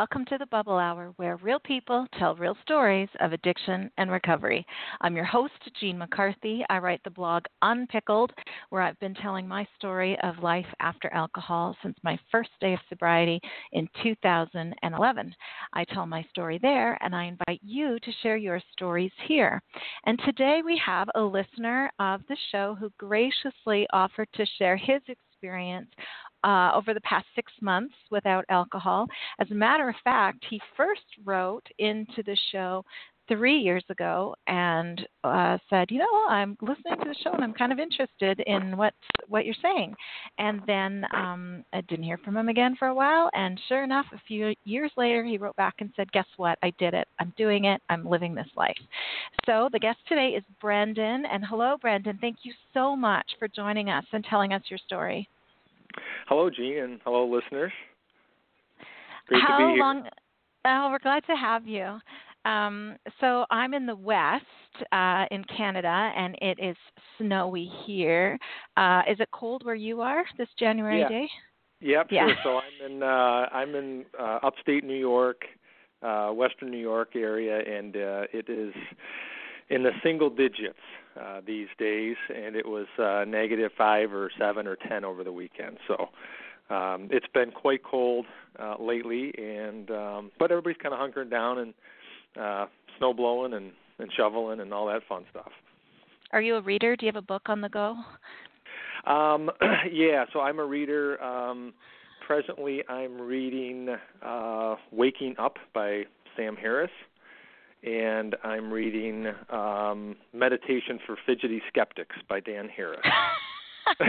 welcome to the Bubble Hour, where real people tell real stories of addiction and recovery. I'm your host, Jean McCarthy. I write the blog Unpickled, where I've been telling my story of life after alcohol since my first day of sobriety in 2011. I tell my story there, and I invite you to share your stories here. And today we have a listener of the show who graciously offered to share his experience uh, over the past six months without alcohol. As a matter of fact, he first wrote into the show three years ago and uh, said, you know, I'm listening to the show and I'm kind of interested in what what you're saying. And then um, I didn't hear from him again for a while. And sure enough, a few years later, he wrote back and said, guess what? I did it. I'm doing it. I'm living this life. So the guest today is Brendan. And hello, Brendan. Thank you so much for joining us and telling us your story. Hello, Jean, and hello, listeners. Great How to be here. long? Oh, we're glad to have you. Um, so I'm in the west uh, in Canada, and it is snowy here. Uh, is it cold where you are this January yeah. day? Yep, yeah. sure. So I'm in uh, I'm in uh, upstate New York, uh, western New York area, and uh, it is in the single digits uh, these days, and it was uh, negative five or seven or ten over the weekend. So um, it's been quite cold uh, lately, and um, but everybody's kind of hunkering down and uh, snow blowing and, and shoveling and all that fun stuff. Are you a reader? Do you have a book on the go? Um, yeah, so I'm a reader. Um, presently, I'm reading uh, "Waking Up" by Sam Harris and I'm reading um, Meditation for Fidgety Skeptics by Dan Harris.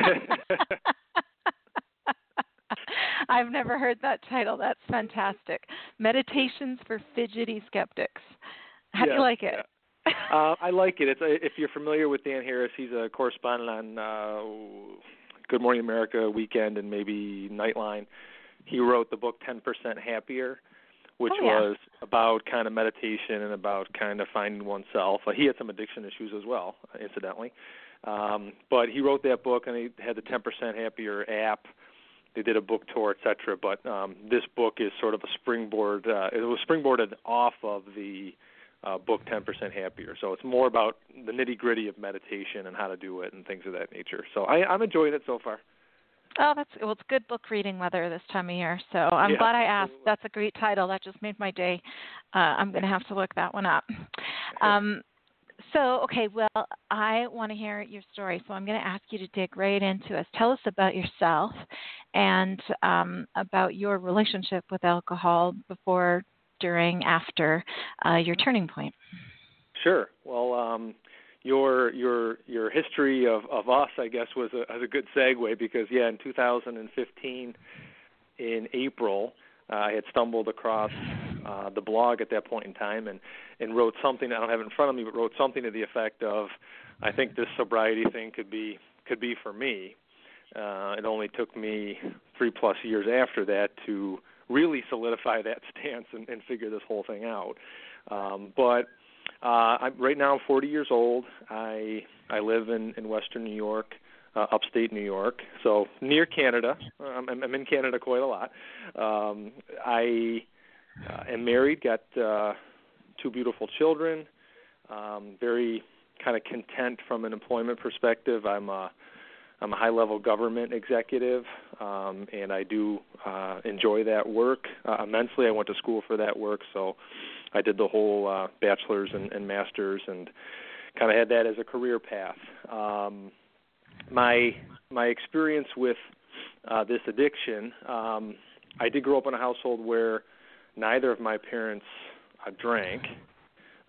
I've never heard that title. That's fantastic. Meditations for Fidgety Skeptics. How yeah, do you like it? Yeah. uh, I like it. It's a, if you're familiar with Dan Harris, he's a correspondent on uh, Good Morning America, Weekend, and maybe Nightline. He wrote the book 10% Happier which oh, yeah. was about kind of meditation and about kind of finding oneself. Uh, he had some addiction issues as well, incidentally. Um, but he wrote that book and he had the 10% Happier app. They did a book tour, etc. But um, this book is sort of a springboard. Uh, it was springboarded off of the uh, book 10% Happier. So it's more about the nitty gritty of meditation and how to do it and things of that nature. So I, I'm enjoying it so far. Oh, that's well. It's good book reading weather this time of year, so I'm yeah, glad I asked. Absolutely. That's a great title. That just made my day. Uh, I'm going to have to look that one up. Um, so, okay, well, I want to hear your story, so I'm going to ask you to dig right into us. Tell us about yourself and um, about your relationship with alcohol before, during, after uh, your turning point. Sure. Well, um, your your your history of of us, I guess, was a, was a good segue because yeah, in 2015, in April, uh, I had stumbled across uh, the blog at that point in time and and wrote something. I don't have it in front of me, but wrote something to the effect of, I think this sobriety thing could be could be for me. Uh, it only took me three plus years after that to really solidify that stance and, and figure this whole thing out. Um, but uh, I'm, right now, I'm 40 years old. I I live in in Western New York, uh, upstate New York, so near Canada. I'm, I'm in Canada quite a lot. Um, I uh, am married, got uh, two beautiful children. Um, very kind of content from an employment perspective. I'm a I'm a high level government executive, um, and I do uh, enjoy that work uh, immensely. I went to school for that work, so I did the whole uh, bachelor's and, and master's, and kind of had that as a career path. Um, my my experience with uh, this addiction, um, I did grow up in a household where neither of my parents uh, drank,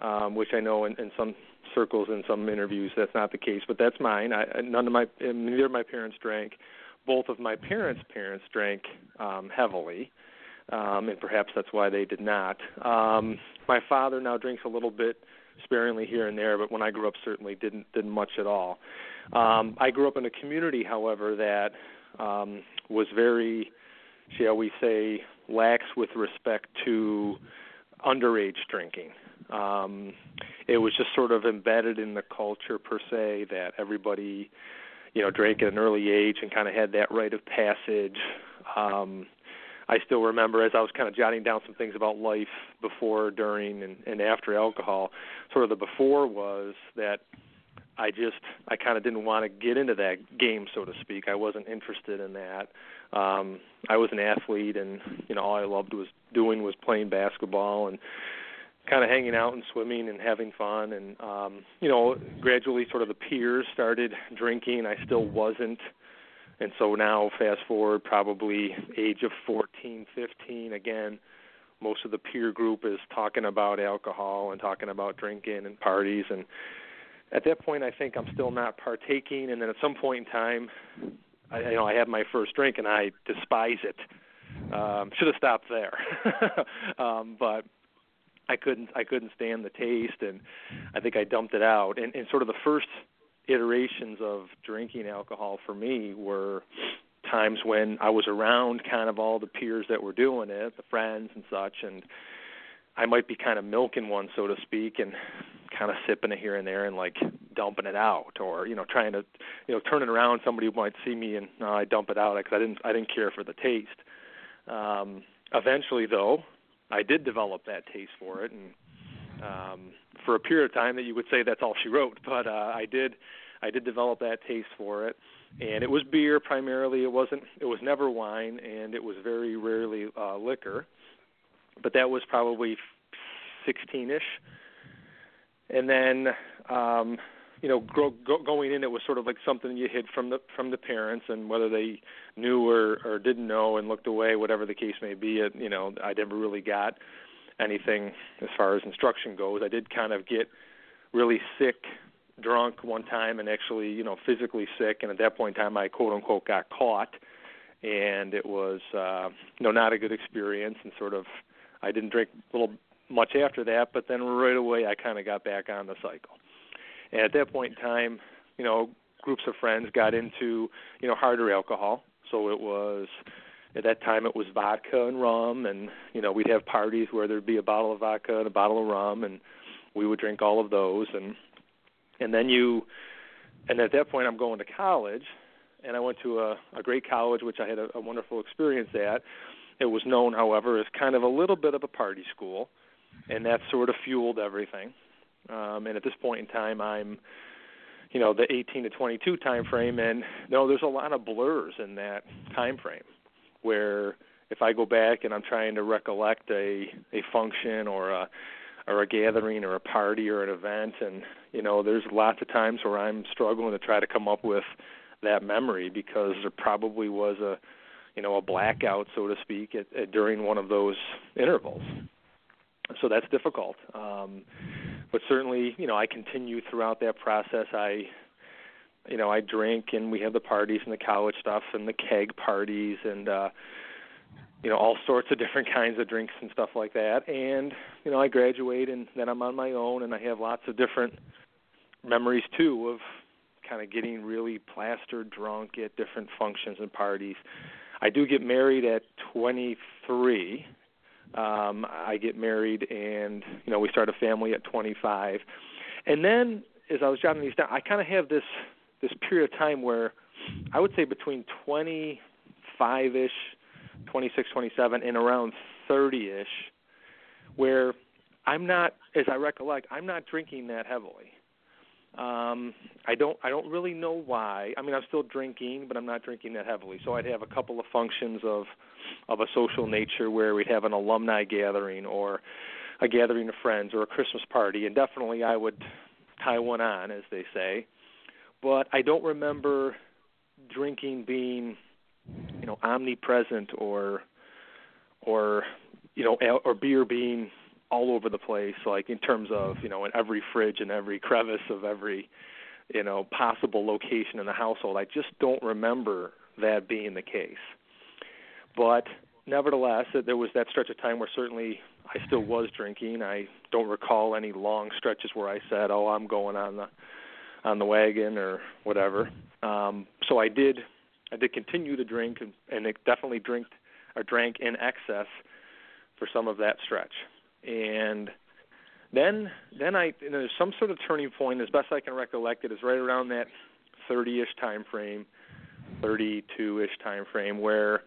um, which I know in, in some circles in some interviews that's not the case, but that's mine. I, none of my neither of my parents drank. Both of my parents' parents drank um, heavily um, and perhaps that's why they did not. Um, my father now drinks a little bit sparingly here and there, but when I grew up, certainly didn't didn't much at all. Um, I grew up in a community, however, that um, was very, shall we say, lax with respect to underage drinking. Um, it was just sort of embedded in the culture per se that everybody, you know, drank at an early age and kind of had that rite of passage. Um, I still remember as I was kind of jotting down some things about life before, during, and, and after alcohol. Sort of the before was that I just I kind of didn't want to get into that game, so to speak. I wasn't interested in that. Um, I was an athlete, and you know all I loved was doing was playing basketball and kind of hanging out and swimming and having fun. And um, you know, gradually, sort of the peers started drinking. I still wasn't and so now, fast forward, probably age of 14, 15, again, most of the peer group is talking about alcohol and talking about drinking and parties. And at that point, I think I'm still not partaking. And then at some point in time, I, you know, I had my first drink and I despise it. Um, should have stopped there, um, but I couldn't. I couldn't stand the taste, and I think I dumped it out. And, and sort of the first iterations of drinking alcohol for me were times when I was around kind of all the peers that were doing it, the friends and such, and I might be kind of milking one, so to speak, and kind of sipping it here and there and like dumping it out, or you know trying to, you know, turning around. Somebody might see me and no, I dump it out because I didn't I didn't care for the taste. Um, eventually, though, I did develop that taste for it, and um, for a period of time that you would say that's all she wrote, but uh, I did I did develop that taste for it, and it was beer primarily. It wasn't it was never wine, and it was very rarely uh, liquor, but that was probably 16ish, and then um, you know grow, go, going in it was sort of like something you hid from the from the parents, and whether they knew or or didn't know and looked away, whatever the case may be, it, you know I never really got anything as far as instruction goes. I did kind of get really sick drunk one time and actually, you know, physically sick and at that point in time I quote unquote got caught and it was uh you know not a good experience and sort of I didn't drink a little much after that, but then right away I kind of got back on the cycle. And at that point in time, you know, groups of friends got into, you know, harder alcohol. So it was at that time it was vodka and rum and you know we'd have parties where there'd be a bottle of vodka and a bottle of rum and we would drink all of those and and then you and at that point I'm going to college and I went to a, a great college which I had a, a wonderful experience at. It was known, however, as kind of a little bit of a party school, and that sort of fueled everything. Um, and at this point in time, I'm, you know, the 18 to 22 time frame, and you no, there's a lot of blurs in that time frame where if I go back and I'm trying to recollect a a function or a or a gathering or a party or an event and you know there's lots of times where I'm struggling to try to come up with that memory because there probably was a you know a blackout so to speak at, at during one of those intervals. So that's difficult. Um but certainly you know I continue throughout that process. I you know, I drink and we have the parties and the college stuff and the keg parties and uh you know, all sorts of different kinds of drinks and stuff like that. And, you know, I graduate and then I'm on my own and I have lots of different memories too of kind of getting really plastered drunk at different functions and parties. I do get married at 23. Um I get married and, you know, we start a family at 25. And then as I was jotting these down, I kind of have this this period of time where I would say between 25 ish, 26, 27, and around 30 ish, where I'm not, as I recollect, I'm not drinking that heavily. Um, I don't I don't really know why. I mean, I'm still drinking, but I'm not drinking that heavily. So I'd have a couple of functions of of a social nature where we'd have an alumni gathering or a gathering of friends or a Christmas party, and definitely I would tie one on, as they say but I don't remember drinking being, you know, omnipresent or, or, you know, or beer being all over the place, like in terms of, you know, in every fridge and every crevice of every, you know, possible location in the household. I just don't remember that being the case. But nevertheless, there was that stretch of time where certainly I still was drinking. I don't recall any long stretches where I said, "Oh, I'm going on the on the wagon or whatever. Um, so I did I did continue to drink and, and it definitely drank or drank in excess for some of that stretch. And then then I you know, there's some sort of turning point as best I can recollect it is right around that 30ish time frame, 32ish time frame where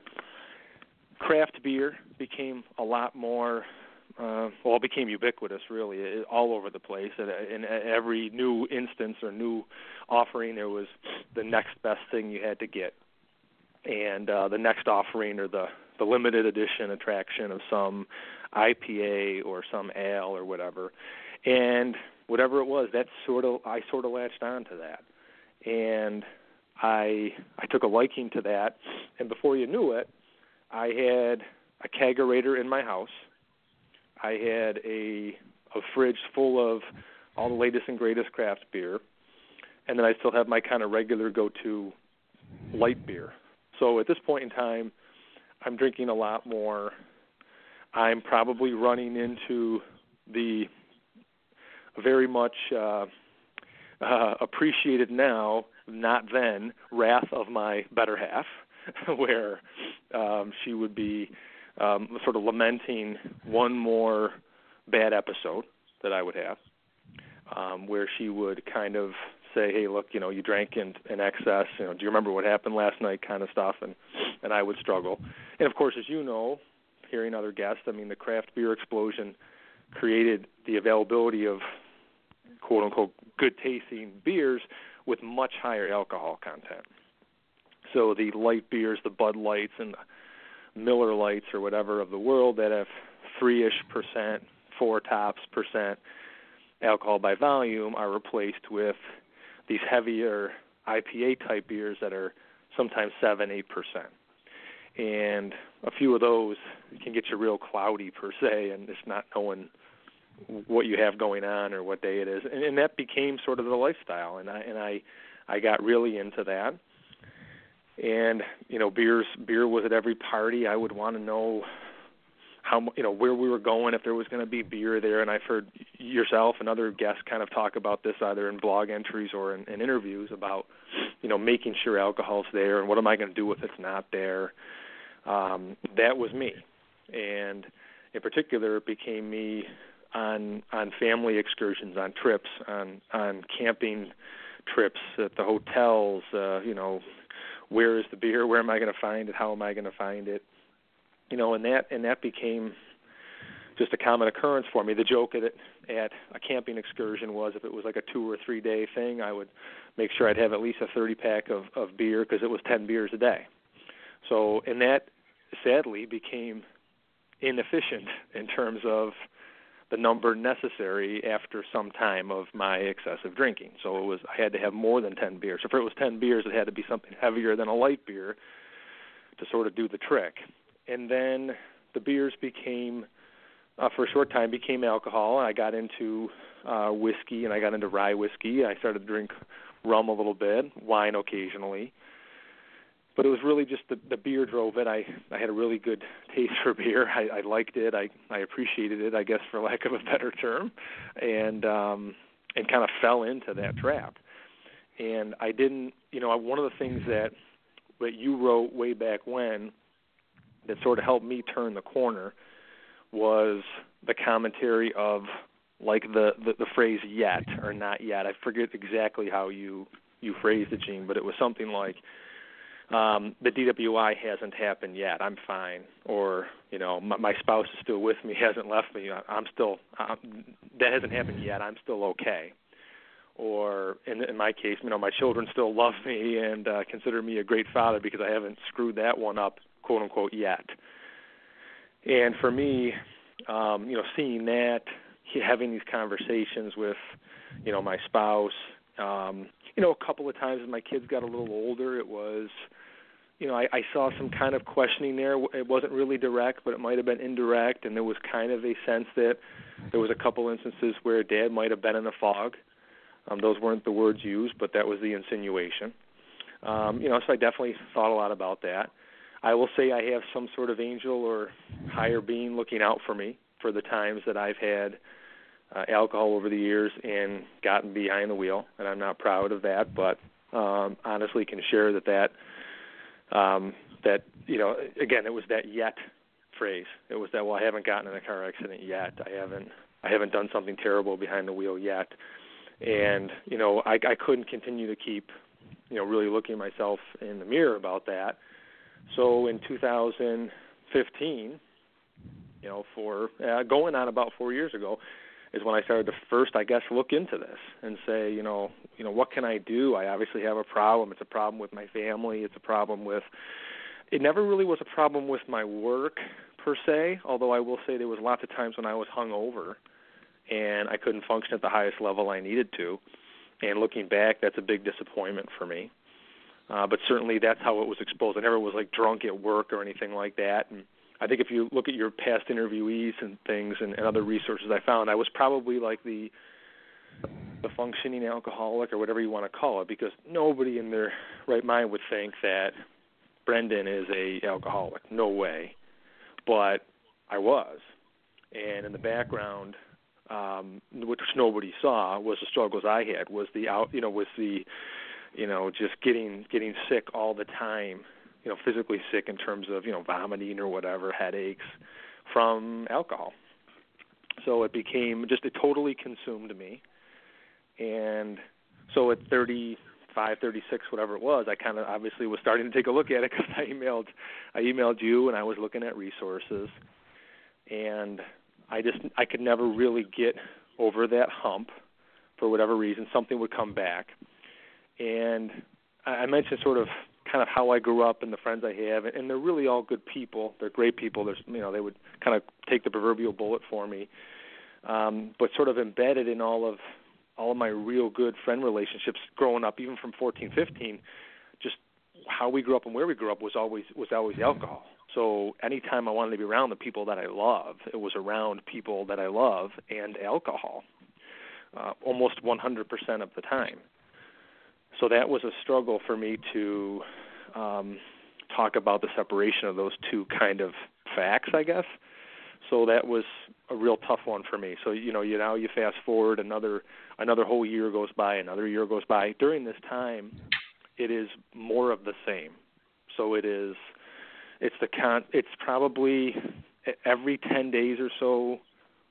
craft beer became a lot more uh, well, it became ubiquitous, really, it, all over the place. And in every new instance or new offering, there was the next best thing you had to get, and uh, the next offering or the the limited edition attraction of some IPA or some ale or whatever, and whatever it was, that sort of I sort of latched on to that, and I I took a liking to that, and before you knew it, I had a kegerator in my house I had a a fridge full of all the latest and greatest craft beer, and then I still have my kind of regular go-to light beer. So at this point in time, I'm drinking a lot more. I'm probably running into the very much uh, uh, appreciated now, not then, wrath of my better half, where um, she would be um, sort of lamenting one more bad episode that I would have, um, where she would kind of say, "Hey, look, you know, you drank in, in excess. You know, do you remember what happened last night?" Kind of stuff, and and I would struggle. And of course, as you know, hearing other guests, I mean, the craft beer explosion created the availability of quote unquote good tasting beers with much higher alcohol content. So the light beers, the Bud Lights, and the Miller Lights or whatever of the world that have three ish percent, four tops percent alcohol by volume are replaced with these heavier IPA type beers that are sometimes seven, eight percent. And a few of those can get you real cloudy per se and just not knowing what you have going on or what day it is. And, and that became sort of the lifestyle and I and I I got really into that and you know beers beer was at every party. I would want to know how you know where we were going if there was going to be beer there. And i've heard yourself and other guests kind of talk about this either in blog entries or in, in interviews about you know making sure alcohol's there and what am i going to do if it's not there. Um that was me. And in particular it became me on on family excursions on trips on on camping trips at the hotels uh you know where is the beer? Where am I going to find it? How am I going to find it? You know, and that and that became just a common occurrence for me. The joke at at a camping excursion was if it was like a two or three day thing, I would make sure I'd have at least a 30 pack of of beer because it was 10 beers a day. So, and that sadly became inefficient in terms of the number necessary after some time of my excessive drinking. So it was I had to have more than 10 beers. So if it was 10 beers, it had to be something heavier than a light beer to sort of do the trick. And then the beers became uh, for a short time became alcohol. I got into uh whiskey and I got into rye whiskey. I started to drink rum a little bit, wine occasionally but it was really just the the beer drove it. I I had a really good taste for beer. I, I liked it. I I appreciated it, I guess, for lack of a better term, and um, and kind of fell into that trap. And I didn't, you know, one of the things that that you wrote way back when that sort of helped me turn the corner was the commentary of like the, the the phrase yet or not yet. I forget exactly how you you phrased it, Jean, but it was something like um, the DWI hasn't happened yet. I'm fine. Or you know, my, my spouse is still with me, hasn't left me. I'm still I'm, that hasn't happened yet. I'm still okay. Or in, in my case, you know, my children still love me and uh, consider me a great father because I haven't screwed that one up, quote unquote, yet. And for me, um, you know, seeing that, having these conversations with, you know, my spouse, um, you know, a couple of times as my kids got a little older, it was, you know, I, I saw some kind of questioning there. It wasn't really direct, but it might have been indirect, and there was kind of a sense that there was a couple instances where Dad might have been in a fog. Um, those weren't the words used, but that was the insinuation. Um, you know, so I definitely thought a lot about that. I will say I have some sort of angel or higher being looking out for me for the times that I've had uh, alcohol over the years and gotten behind the wheel, and I'm not proud of that, but um, honestly can share that that um, that you know again it was that yet phrase. It was that well I haven't gotten in a car accident yet. I haven't I haven't done something terrible behind the wheel yet, and you know I, I couldn't continue to keep you know really looking at myself in the mirror about that. So in 2015, you know, for uh, going on about four years ago, is when I started to first, I guess, look into this and say, you know, you know, what can I do? I obviously have a problem. It's a problem with my family. It's a problem with. It never really was a problem with my work per se. Although I will say there was lots of times when I was hungover, and I couldn't function at the highest level I needed to. And looking back, that's a big disappointment for me. Uh, but certainly that's how it was exposed. I never was like drunk at work or anything like that. And I think if you look at your past interviewees and things and, and other resources I found, I was probably like the the functioning alcoholic or whatever you want to call it, because nobody in their right mind would think that Brendan is a alcoholic. No way. But I was, and in the background, um, which nobody saw, was the struggles I had. Was the out, you know, was the, you know, just getting getting sick all the time you know physically sick in terms of you know vomiting or whatever headaches from alcohol. So it became just it totally consumed me. And so at 35 36 whatever it was i kind of obviously was starting to take a look at it because i emailed i emailed you and i was looking at resources. And i just i could never really get over that hump for whatever reason something would come back. And i mentioned sort of kind of how I grew up and the friends I have, and they're really all good people. They're great people. There's you know they would kind of take the proverbial bullet for me, um, but sort of embedded in all of all of my real good friend relationships growing up, even from 14, 15, just how we grew up and where we grew up was always was always alcohol. So anytime I wanted to be around the people that I love, it was around people that I love and alcohol, uh, almost 100% of the time so that was a struggle for me to um, talk about the separation of those two kind of facts, I guess. So that was a real tough one for me. So you know, you now you fast forward another another whole year goes by, another year goes by. During this time, it is more of the same. So it is it's the con it's probably every 10 days or so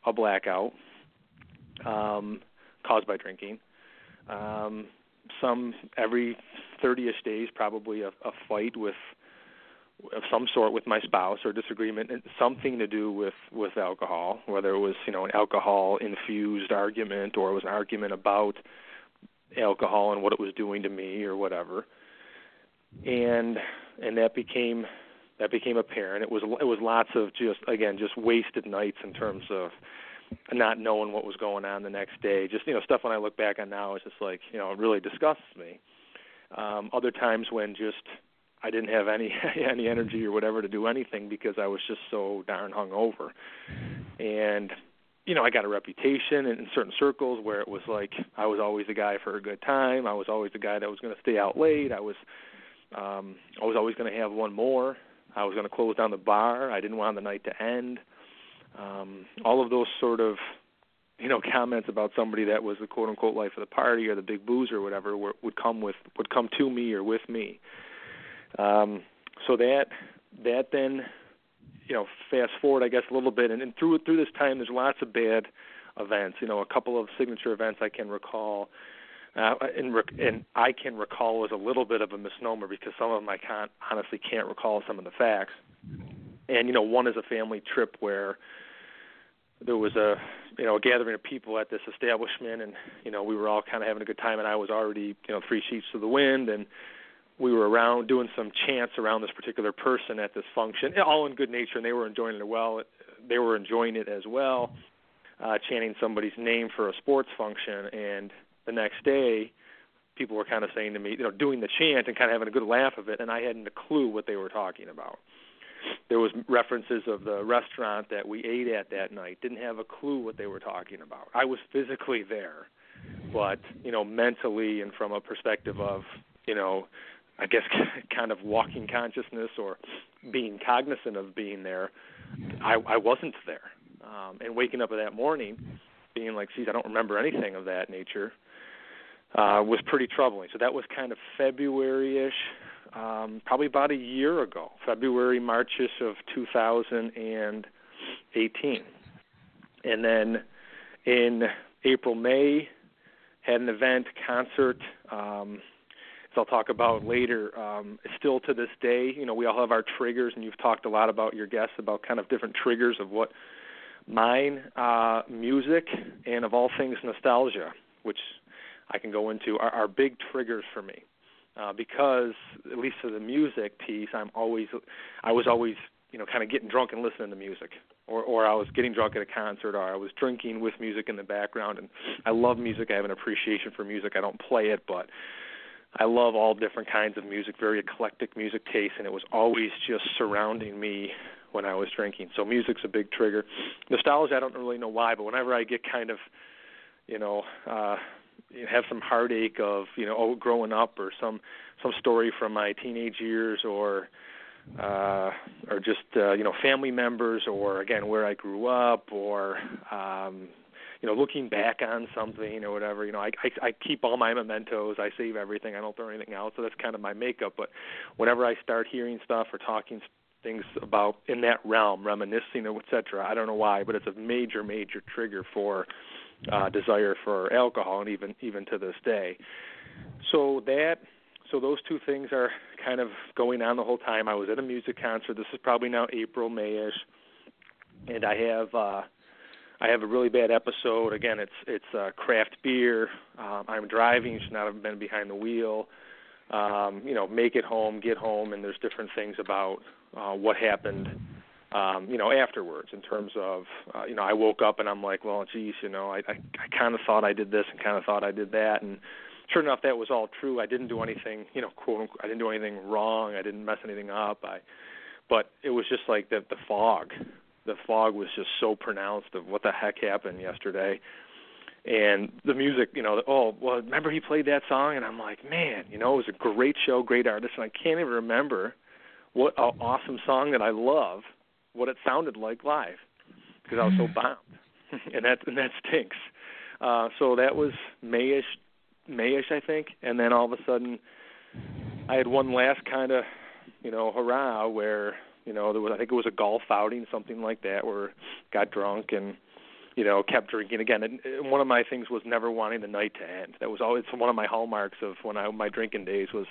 a blackout um caused by drinking. Um some every 30ish days probably a, a fight with of some sort with my spouse or disagreement and something to do with with alcohol whether it was you know an alcohol infused argument or it was an argument about alcohol and what it was doing to me or whatever. And and that became that became apparent. It was it was lots of just again just wasted nights in terms of not knowing what was going on the next day. Just you know, stuff when I look back on now is just like you know, it really disgusts me. Um, other times when just I didn't have any any energy or whatever to do anything because I was just so darn hungover. And you know, I got a reputation in, in certain circles where it was like I was always the guy for a good time. I was always the guy that was going to stay out late. I was um I was always going to have one more. I was going to close down the bar. I didn't want the night to end um, all of those sort of you know comments about somebody that was the quote unquote life of the party or the big booze or whatever were, would come with would come to me or with me. Um, so that that then you know fast forward I guess a little bit and, and through through this time there's lots of bad events. You know a couple of signature events I can recall. Uh, and, rec- and I can recall as a little bit of a misnomer because some of them I can't honestly can't recall some of the facts. And you know, one is a family trip where there was a you know a gathering of people at this establishment and you know we were all kind of having a good time and I was already you know three sheets to the wind and we were around doing some chants around this particular person at this function all in good nature and they were enjoying it well they were enjoying it as well uh chanting somebody's name for a sports function and the next day people were kind of saying to me you know doing the chant and kind of having a good laugh of it and I hadn't a clue what they were talking about there was references of the restaurant that we ate at that night. Didn't have a clue what they were talking about. I was physically there, but you know, mentally and from a perspective of you know, I guess kind of walking consciousness or being cognizant of being there, I, I wasn't there. Um, and waking up that morning, being like, "Geez, I don't remember anything of that nature," uh, was pretty troubling. So that was kind of February-ish um, probably about a year ago, February, Marchish of 2018. And then in April, May, had an event, concert. Um, I'll talk about later, um, still to this day, you know, we all have our triggers, and you've talked a lot about your guests about kind of different triggers of what mine, uh, music, and of all things nostalgia, which I can go into, are, are big triggers for me. Uh, because at least for the music piece, I'm always, I was always, you know, kind of getting drunk and listening to music, or or I was getting drunk at a concert, or I was drinking with music in the background. And I love music. I have an appreciation for music. I don't play it, but I love all different kinds of music, very eclectic music taste, and it was always just surrounding me when I was drinking. So music's a big trigger. Nostalgia, I don't really know why, but whenever I get kind of, you know, uh have some heartache of, you know, oh, growing up or some some story from my teenage years or uh or just uh, you know family members or again where I grew up or um you know, looking back on something or whatever, you know, I, I I keep all my mementos. I save everything. I don't throw anything out. So that's kind of my makeup. But whenever I start hearing stuff or talking things about in that realm, reminiscing or etc., I don't know why, but it's a major major trigger for uh, desire for alcohol, and even even to this day. So that so those two things are kind of going on the whole time. I was at a music concert. This is probably now April, Mayish, and I have. uh I have a really bad episode. Again, it's it's uh, craft beer. Um, I'm driving, should not have been behind the wheel. Um, you know, make it home, get home, and there's different things about uh, what happened. Um, you know, afterwards, in terms of, uh, you know, I woke up and I'm like, well, geez, you know, I I, I kind of thought I did this and kind of thought I did that, and sure enough, that was all true. I didn't do anything, you know, quote unquote, I didn't do anything wrong. I didn't mess anything up. I, but it was just like the the fog the fog was just so pronounced of what the heck happened yesterday and the music you know oh well remember he played that song and i'm like man you know it was a great show great artist and i can't even remember what an awesome song that i love what it sounded like live because i was so bombed and that and that stinks uh so that was mayish mayish i think and then all of a sudden i had one last kind of you know hurrah where you know, there was I think it was a golf outing, something like that, where got drunk and you know kept drinking again. And, and one of my things was never wanting the night to end. That was always one of my hallmarks of when I my drinking days was.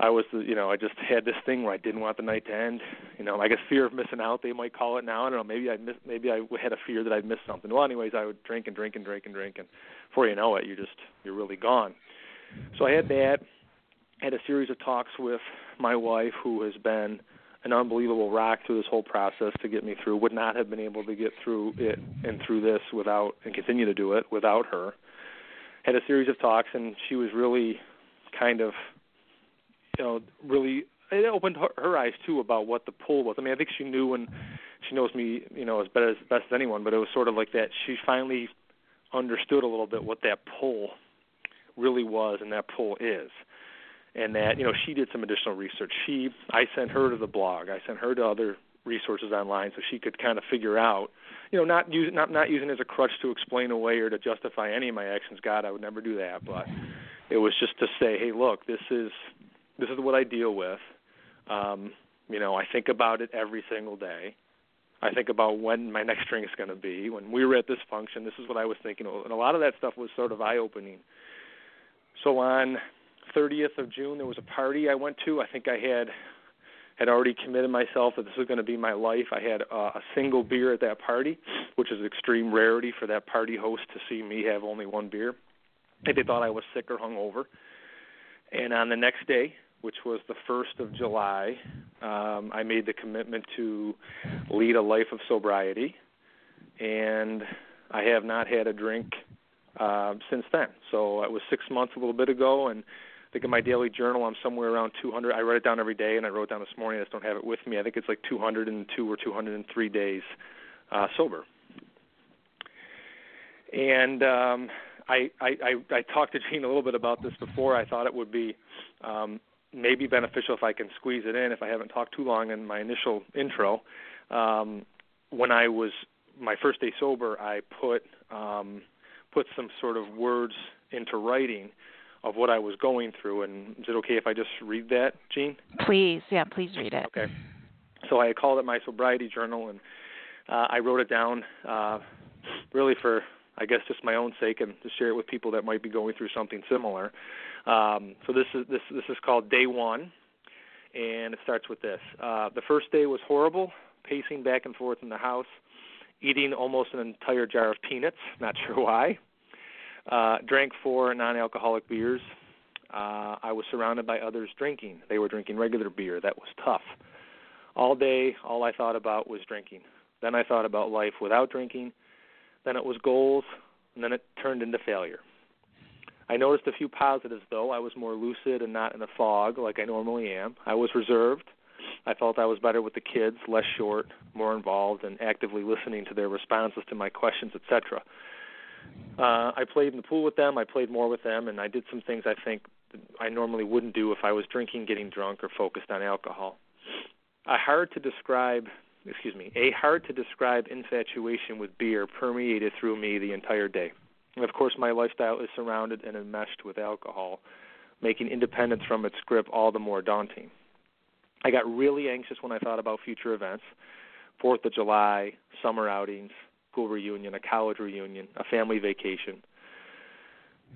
I was, you know, I just had this thing where I didn't want the night to end. You know, I guess fear of missing out, they might call it now. I don't know. Maybe I maybe I had a fear that I'd miss something. Well, anyways, I would drink and drink and drink and drink, and before you know it, you're just you're really gone. So I had that. Had a series of talks with my wife, who has been an unbelievable rock through this whole process to get me through. Would not have been able to get through it and through this without and continue to do it without her. Had a series of talks, and she was really kind of, you know, really it opened her, her eyes too about what the pull was. I mean, I think she knew and she knows me, you know, as better as best as anyone. But it was sort of like that. She finally understood a little bit what that pull really was and that pull is and that you know she did some additional research. She I sent her to the blog. I sent her to other resources online so she could kind of figure out, you know, not use not not using it as a crutch to explain away or to justify any of my actions. God, I would never do that, but it was just to say, hey, look, this is this is what I deal with. Um, you know, I think about it every single day. I think about when my next drink is going to be. When we were at this function, this is what I was thinking, and a lot of that stuff was sort of eye opening. So on 30th of June, there was a party I went to. I think I had had already committed myself that this was going to be my life. I had uh, a single beer at that party, which is extreme rarity for that party host to see me have only one beer. They thought I was sick or hungover. And on the next day, which was the first of July, um, I made the commitment to lead a life of sobriety, and I have not had a drink uh, since then. So it was six months, a little bit ago, and I think in my daily journal I'm somewhere around 200. I write it down every day, and I wrote down this morning. I just don't have it with me. I think it's like 202 or 203 days uh, sober. And um, I, I, I, I talked to Jean a little bit about this before. I thought it would be um, maybe beneficial if I can squeeze it in if I haven't talked too long in my initial intro. Um, when I was my first day sober, I put um, put some sort of words into writing of what I was going through. And is it okay if I just read that, Jean? Please, yeah, please read it. Okay. So I called it my sobriety journal, and uh, I wrote it down uh, really for I guess just my own sake and to share it with people that might be going through something similar. Um, so this is this this is called day one, and it starts with this. Uh, the first day was horrible, pacing back and forth in the house, eating almost an entire jar of peanuts. Not sure why. Uh, drank four non-alcoholic beers. Uh, I was surrounded by others drinking. They were drinking regular beer. That was tough. All day, all I thought about was drinking. Then I thought about life without drinking. Then it was goals, and then it turned into failure. I noticed a few positives, though. I was more lucid and not in a fog like I normally am. I was reserved. I felt I was better with the kids, less short, more involved, and actively listening to their responses to my questions, etc. Uh, I played in the pool with them. I played more with them, and I did some things I think I normally wouldn't do if I was drinking, getting drunk, or focused on alcohol. A hard to describe, excuse me, a hard to describe infatuation with beer permeated through me the entire day. And of course, my lifestyle is surrounded and enmeshed with alcohol, making independence from its grip all the more daunting. I got really anxious when I thought about future events Fourth of July, summer outings, school reunion, a college reunion, a family vacation,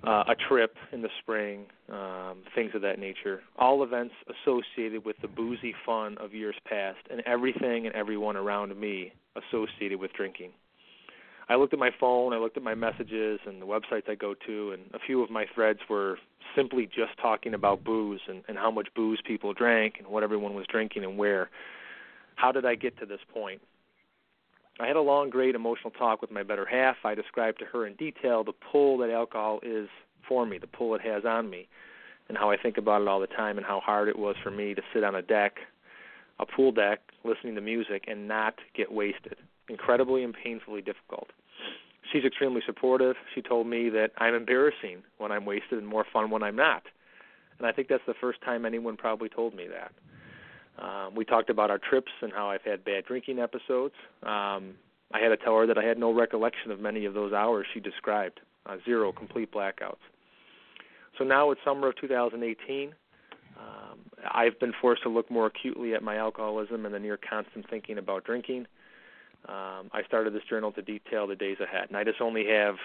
uh, a trip in the spring, um, things of that nature. All events associated with the boozy fun of years past, and everything and everyone around me associated with drinking. I looked at my phone, I looked at my messages and the websites I go to, and a few of my threads were simply just talking about booze and, and how much booze people drank and what everyone was drinking and where. How did I get to this point? I had a long, great emotional talk with my better half. I described to her in detail the pull that alcohol is for me, the pull it has on me, and how I think about it all the time, and how hard it was for me to sit on a deck, a pool deck, listening to music, and not get wasted. Incredibly and painfully difficult. She's extremely supportive. She told me that I'm embarrassing when I'm wasted and more fun when I'm not. And I think that's the first time anyone probably told me that. Um, we talked about our trips and how I've had bad drinking episodes. Um, I had to tell her that I had no recollection of many of those hours she described, uh, zero complete blackouts. So now it's summer of 2018. Um, I've been forced to look more acutely at my alcoholism and the near constant thinking about drinking. Um, I started this journal to detail the days ahead, and I just only have,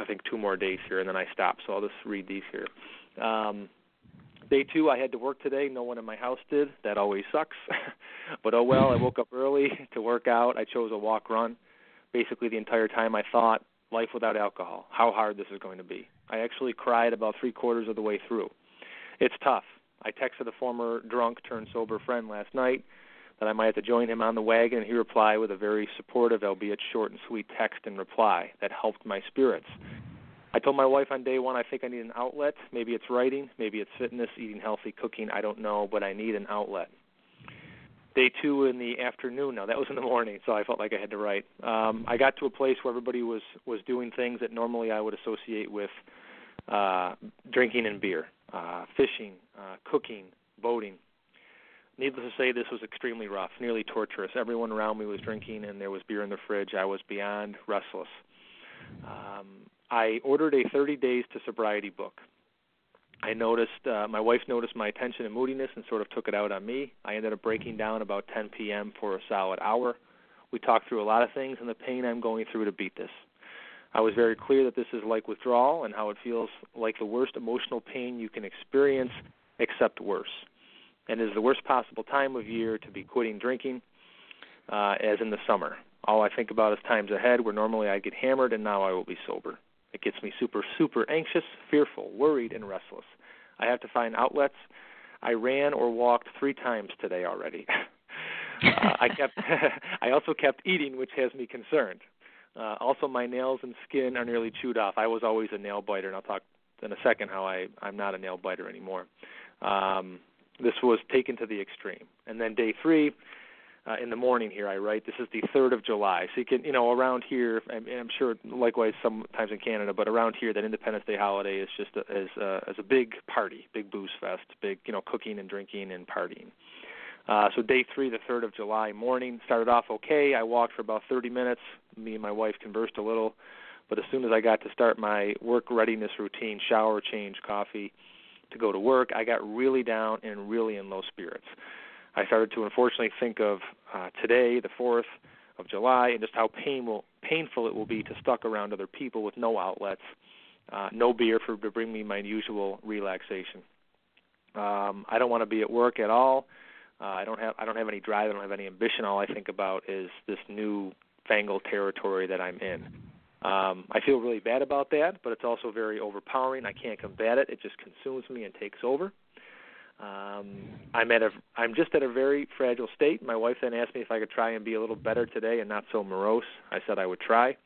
I think, two more days here, and then I stop. So I'll just read these here. Um, Day two, I had to work today. No one in my house did. That always sucks. but oh well, I woke up early to work out. I chose a walk run. Basically, the entire time I thought, life without alcohol, how hard this is going to be. I actually cried about three quarters of the way through. It's tough. I texted a former drunk turned sober friend last night that I might have to join him on the wagon, and he replied with a very supportive, albeit short and sweet text in reply that helped my spirits. I told my wife on day one I think I need an outlet. Maybe it's writing, maybe it's fitness, eating healthy, cooking. I don't know, but I need an outlet. Day two in the afternoon. Now that was in the morning, so I felt like I had to write. Um, I got to a place where everybody was was doing things that normally I would associate with uh, drinking and beer, uh, fishing, uh, cooking, boating. Needless to say, this was extremely rough, nearly torturous. Everyone around me was drinking, and there was beer in the fridge. I was beyond restless. Um, I ordered a 30 days to sobriety book. I noticed uh, my wife noticed my tension and moodiness and sort of took it out on me. I ended up breaking down about 10 p.m. for a solid hour. We talked through a lot of things and the pain I'm going through to beat this. I was very clear that this is like withdrawal and how it feels like the worst emotional pain you can experience, except worse. And is the worst possible time of year to be quitting drinking, uh, as in the summer. All I think about is times ahead where normally I get hammered and now I will be sober. It gets me super, super anxious, fearful, worried, and restless. I have to find outlets. I ran or walked three times today already. uh, I kept. I also kept eating, which has me concerned. Uh, also, my nails and skin are nearly chewed off. I was always a nail biter, and I'll talk in a second how I I'm not a nail biter anymore. Um, this was taken to the extreme. And then day three, uh, in the morning here I write this is the 3rd of July. So you can, you know, around here, and I'm sure likewise sometimes in Canada, but around here that Independence Day holiday is just a, is uh, is a big party, big booze fest, big you know cooking and drinking and partying. Uh, so day three, the 3rd of July morning, started off okay. I walked for about 30 minutes. Me and my wife conversed a little, but as soon as I got to start my work readiness routine, shower, change, coffee, to go to work, I got really down and really in low spirits. I started to unfortunately think of uh, today, the 4th of July, and just how pain will, painful it will be to stuck around other people with no outlets, uh, no beer for to bring me my usual relaxation. Um, I don't want to be at work at all. Uh, I don't have I don't have any drive. I don't have any ambition. All I think about is this new fangled territory that I'm in. Um, I feel really bad about that, but it's also very overpowering. I can't combat it. It just consumes me and takes over. Um, I'm at a I'm just at a very fragile state. My wife then asked me if I could try and be a little better today and not so morose. I said I would try.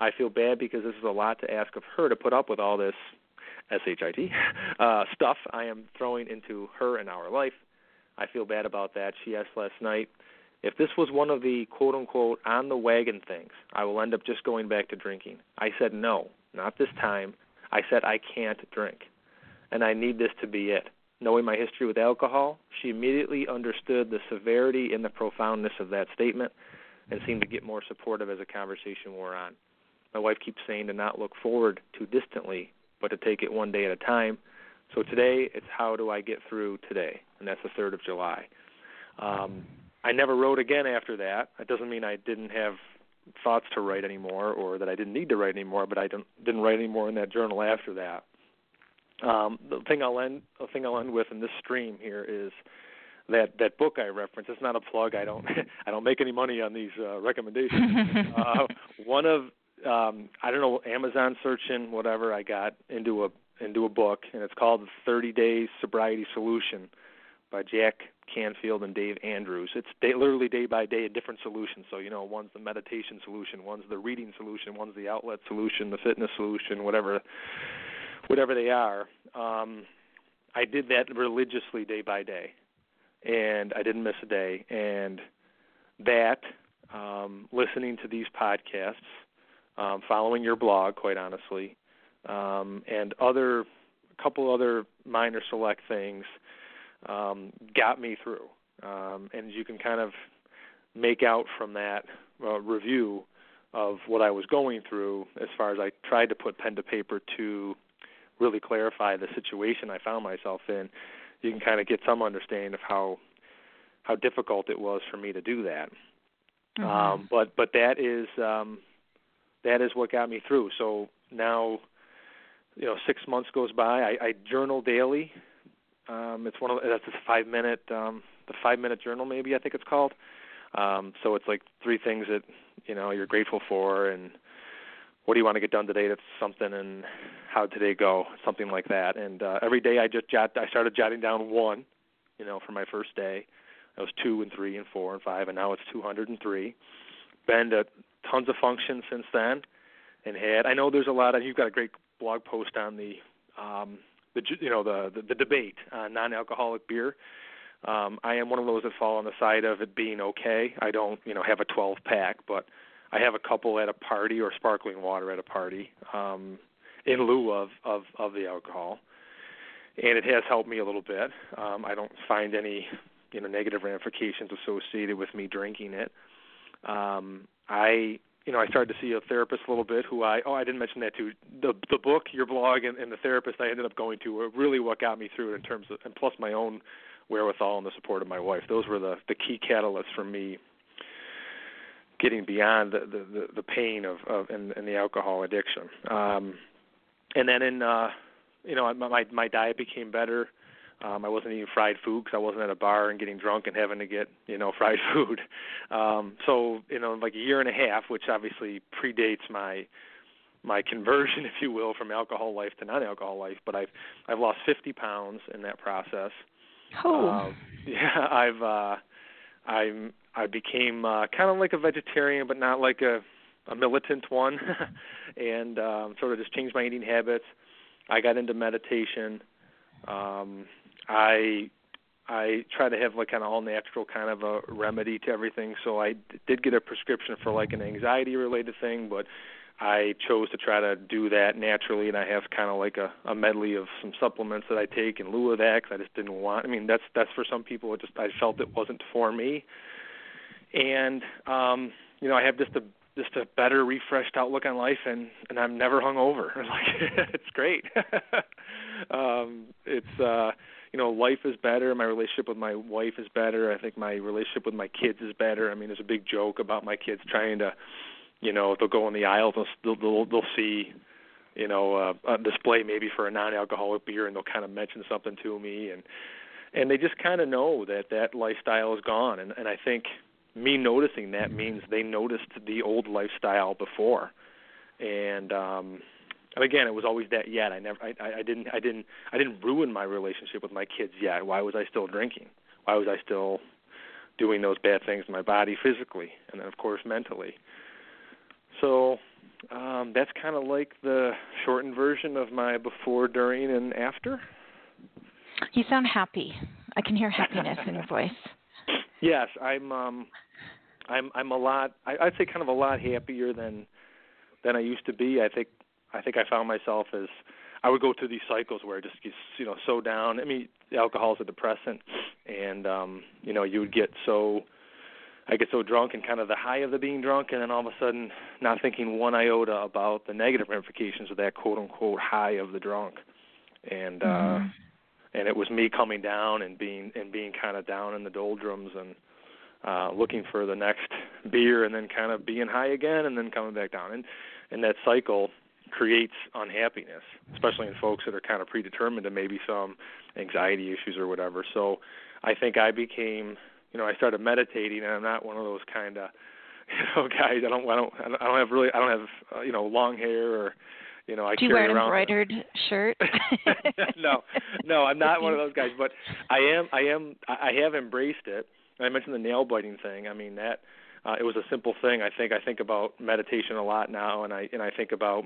I feel bad because this is a lot to ask of her to put up with all this shit uh, stuff I am throwing into her and our life. I feel bad about that. She asked last night if this was one of the quote unquote on the wagon things, I will end up just going back to drinking. I said no, not this time. I said I can't drink, and I need this to be it. Knowing my history with alcohol, she immediately understood the severity and the profoundness of that statement and seemed to get more supportive as the conversation wore on. My wife keeps saying to not look forward too distantly, but to take it one day at a time. So today, it's how do I get through today, and that's the 3rd of July. Um, I never wrote again after that. It doesn't mean I didn't have thoughts to write anymore or that I didn't need to write anymore, but I didn't didn't write anymore in that journal after that. Um, the thing I'll end the thing I'll end with in this stream here is that that book I reference. It's not a plug. I don't I don't make any money on these uh, recommendations. uh, one of um, I don't know Amazon searching whatever I got into a into a book and it's called the 30 Days Sobriety Solution by Jack Canfield and Dave Andrews. It's day, literally day by day a different solution. So you know, one's the meditation solution, one's the reading solution, one's the outlet solution, the fitness solution, whatever, whatever they are. Um, I did that religiously day by day, and I didn't miss a day. And that, um, listening to these podcasts, um, following your blog, quite honestly, um, and other, a couple other minor select things um, got me through. Um, and you can kind of make out from that uh, review of what I was going through as far as I tried to put pen to paper to really clarify the situation I found myself in. You can kind of get some understanding of how how difficult it was for me to do that. Mm-hmm. Um, but but that is um, that is what got me through. So now, you know, six months goes by. I, I journal daily. Um, it's one of that's a five minute um, the five minute journal maybe I think it's called. Um, so it's like three things that you know you're grateful for and what do you want to get done today? That's something and how did today go? Something like that. And uh, every day I just jot I started jotting down one you know for my first day. It was two and three and four and five and now it's 203 been to tons of functions since then and had I know there's a lot of you've got a great blog post on the um the you know the the, the debate on non-alcoholic beer. Um, I am one of those that fall on the side of it being okay. I don't you know have a 12 pack, but I have a couple at a party or sparkling water at a party um, in lieu of, of of the alcohol, and it has helped me a little bit. Um, I don't find any you know negative ramifications associated with me drinking it. Um, I you know, I started to see a therapist a little bit who I oh I didn't mention that too. The the book, your blog, and, and the therapist I ended up going to were really what got me through it in terms of and plus my own wherewithal and the support of my wife. Those were the the key catalysts for me getting beyond the the, the, pain of, of and, and the alcohol addiction. Um, and then in uh, you know my my diet became better. Um, I wasn't eating fried food because I wasn't at a bar and getting drunk and having to get you know fried food. Um, so you know, like a year and a half, which obviously predates my my conversion, if you will, from alcohol life to non-alcohol life. But I've I've lost 50 pounds in that process. Oh. Uh, yeah, I've uh, I'm I became uh, kind of like a vegetarian, but not like a a militant one, and um, sort of just changed my eating habits. I got into meditation. Um, I I try to have like kind of all natural kind of a remedy to everything. So I did get a prescription for like an anxiety related thing, but I chose to try to do that naturally, and I have kind of like a, a medley of some supplements that I take in lieu of that because I just didn't want. I mean, that's that's for some people. It just I felt it wasn't for me, and um, you know I have just a just a better refreshed outlook on life and and I'm never hungover. like it's great. um it's uh you know, life is better. My relationship with my wife is better. I think my relationship with my kids is better. I mean, there's a big joke about my kids trying to you know they'll go in the aisles they'll they'll, they'll see you know uh, a display maybe for a non-alcoholic beer and they'll kind of mention something to me and and they just kind of know that that lifestyle is gone and and I think me noticing that means they noticed the old lifestyle before. And um and again it was always that yet i never I, I didn't i didn't i didn't ruin my relationship with my kids yet. Why was i still drinking? Why was i still doing those bad things to my body physically and then of course mentally? So um that's kind of like the shortened version of my before during and after. You sound happy. I can hear happiness in your voice Yes, I'm. um I'm. I'm a lot. I, I'd say kind of a lot happier than than I used to be. I think. I think I found myself as I would go through these cycles where I just get you know so down. I mean, alcohol is a depressant, and um, you know you would get so. I get so drunk and kind of the high of the being drunk, and then all of a sudden not thinking one iota about the negative ramifications of that quote unquote high of the drunk, and uh, mm-hmm and it was me coming down and being and being kind of down in the doldrums and uh looking for the next beer and then kind of being high again and then coming back down. And and that cycle creates unhappiness especially in folks that are kind of predetermined to maybe some anxiety issues or whatever. So i think i became you know i started meditating and i'm not one of those kind of you know guys. I don't i don't i don't have really i don't have uh, you know long hair or you know, I Do you wear an around embroidered shirt? no, no, I'm not one of those guys. But I am, I am, I have embraced it. And I mentioned the nail biting thing. I mean that uh, it was a simple thing. I think I think about meditation a lot now, and I and I think about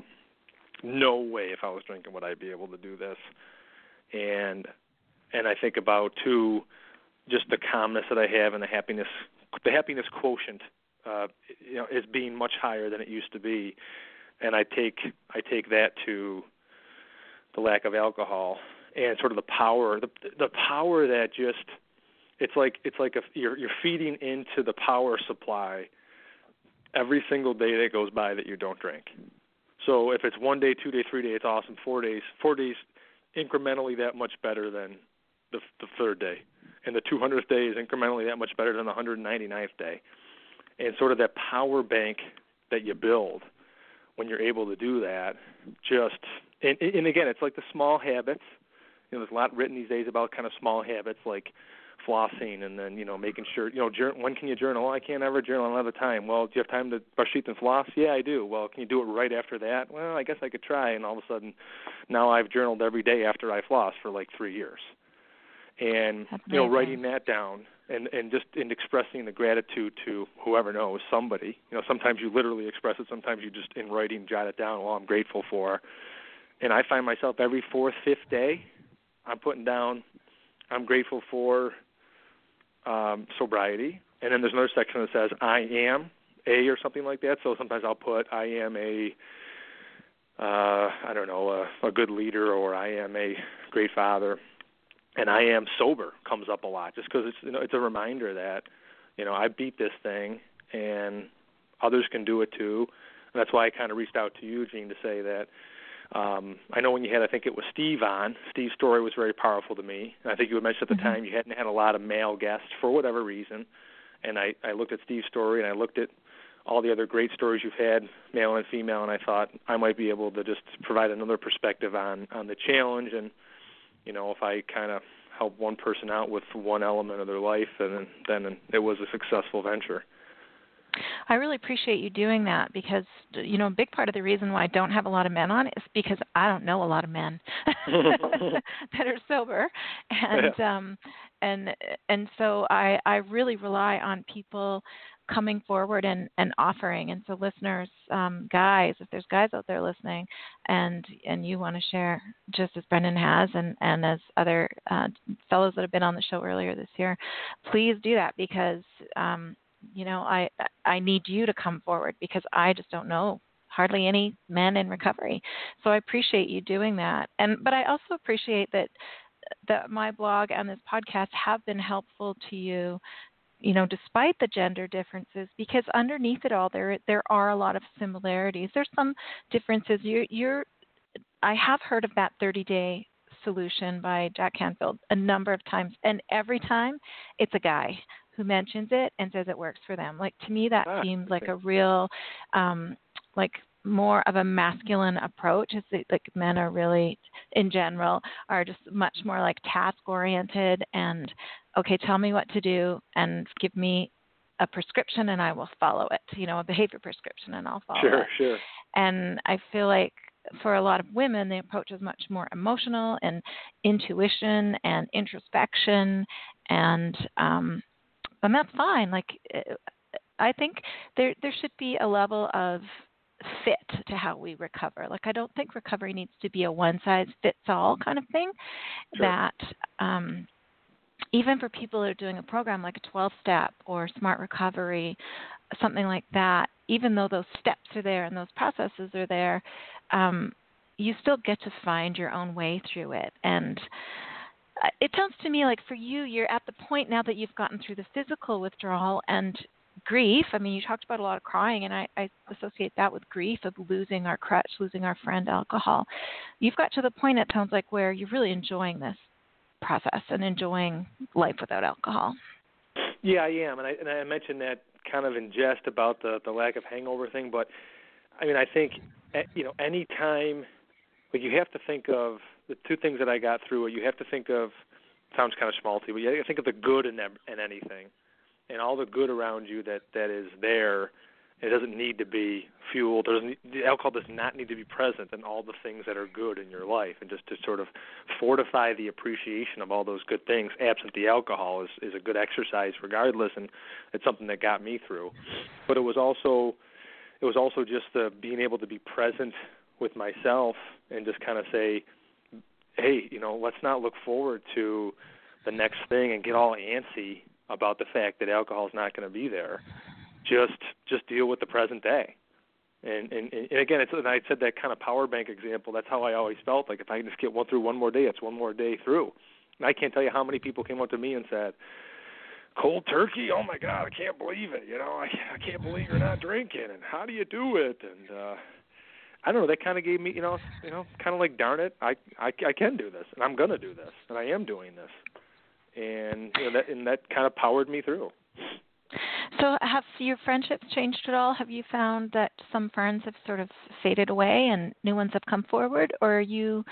no way if I was drinking would I be able to do this, and and I think about too just the calmness that I have and the happiness the happiness quotient uh you know is being much higher than it used to be and I take I take that to the lack of alcohol and sort of the power the the power that just it's like it's like if you're you're feeding into the power supply every single day that goes by that you don't drink. So if it's one day, two day, three day, it's awesome. Four days, four days, incrementally that much better than the the third day, and the 200th day is incrementally that much better than the 199th day. And sort of that power bank that you build when you're able to do that, just and and again, it's like the small habits. You know, there's a lot written these days about kind of small habits like flossing and then you know making sure you know jour- when can you journal? Oh, I can't ever journal. The time. Well, do you have time to brush teeth and floss? Yeah, I do. Well, can you do it right after that? Well, I guess I could try. And all of a sudden, now I've journaled every day after I floss for like three years. And you know, writing that down and and just in expressing the gratitude to whoever knows somebody. You know sometimes you literally express it sometimes you just in writing jot it down well i'm grateful for. And i find myself every fourth fifth day i'm putting down i'm grateful for um sobriety. And then there's another section that says i am a or something like that. So sometimes i'll put i am a uh i don't know a, a good leader or i am a great father and I am sober comes up a lot just because it's you know it's a reminder that you know I beat this thing and others can do it too. And that's why I kind of reached out to you, Jean, to say that um, I know when you had I think it was Steve on. Steve's story was very powerful to me, and I think you had mentioned at the mm-hmm. time you hadn't had a lot of male guests for whatever reason. And I I looked at Steve's story and I looked at all the other great stories you've had, male and female, and I thought I might be able to just provide another perspective on on the challenge and you know, if I kind of help one person out with one element of their life, and then it was a successful venture. I really appreciate you doing that because you know a big part of the reason why I don't have a lot of men on is because I don't know a lot of men that are sober, and yeah. um, and and so I I really rely on people coming forward and, and offering. And so, listeners, um, guys, if there's guys out there listening, and and you want to share, just as Brendan has, and and as other uh, fellows that have been on the show earlier this year, please do that because um, you know I I need you to come forward because I just don't know hardly any men in recovery. So I appreciate you doing that. And but I also appreciate that that my blog and this podcast have been helpful to you you know, despite the gender differences, because underneath it all, there there are a lot of similarities. There's some differences. You, you're, I have heard of that 30 day solution by Jack Canfield a number of times, and every time it's a guy who mentions it and says it works for them. Like to me, that ah, seems like a real, um, like more of a masculine approach. Is that, like men are really, in general, are just much more like task oriented and okay, tell me what to do and give me a prescription and I will follow it. You know, a behavior prescription and I'll follow sure, it. Sure, sure. And I feel like for a lot of women, the approach is much more emotional and intuition and introspection, and um, and that's fine. Like I think there there should be a level of fit to how we recover. Like I don't think recovery needs to be a one size fits all kind of thing. Sure. That um, even for people who are doing a program like a 12 step or smart recovery, something like that, even though those steps are there and those processes are there, um, you still get to find your own way through it. And uh, it sounds to me like for you, you're at the point now that you've gotten through the physical withdrawal and grief. I mean, you talked about a lot of crying, and I, I associate that with grief of losing our crutch, losing our friend alcohol. You've got to the point, it sounds like, where you're really enjoying this process and enjoying life without alcohol. Yeah, I am, and I and I mentioned that kind of in jest about the the lack of hangover thing, but I mean, I think eh, you know, any time like you have to think of the two things that I got through. You have to think of sounds kind of schmaltzy, but you have to think of the good in in anything, and all the good around you that that is there it doesn't need to be fueled. Doesn't the alcohol does not need to be present in all the things that are good in your life, and just to sort of fortify the appreciation of all those good things, absent the alcohol, is is a good exercise regardless, and it's something that got me through. But it was also it was also just the being able to be present with myself and just kind of say, hey, you know, let's not look forward to the next thing and get all antsy about the fact that alcohol is not going to be there just just deal with the present day. And, and and again, it's and I said that kind of power bank example. That's how I always felt. Like if I can just get one through one more day, it's one more day through. And I can't tell you how many people came up to me and said, "Cold turkey? Oh my God, I can't believe it! You know, I I can't believe you're not drinking. And how do you do it?" And uh, I don't know. That kind of gave me, you know, you know, kind of like, darn it, I I I can do this, and I'm gonna do this, and I am doing this. And you know that and that kind of powered me through. So, have your friendships changed at all? Have you found that some friends have sort of faded away and new ones have come forward, or are you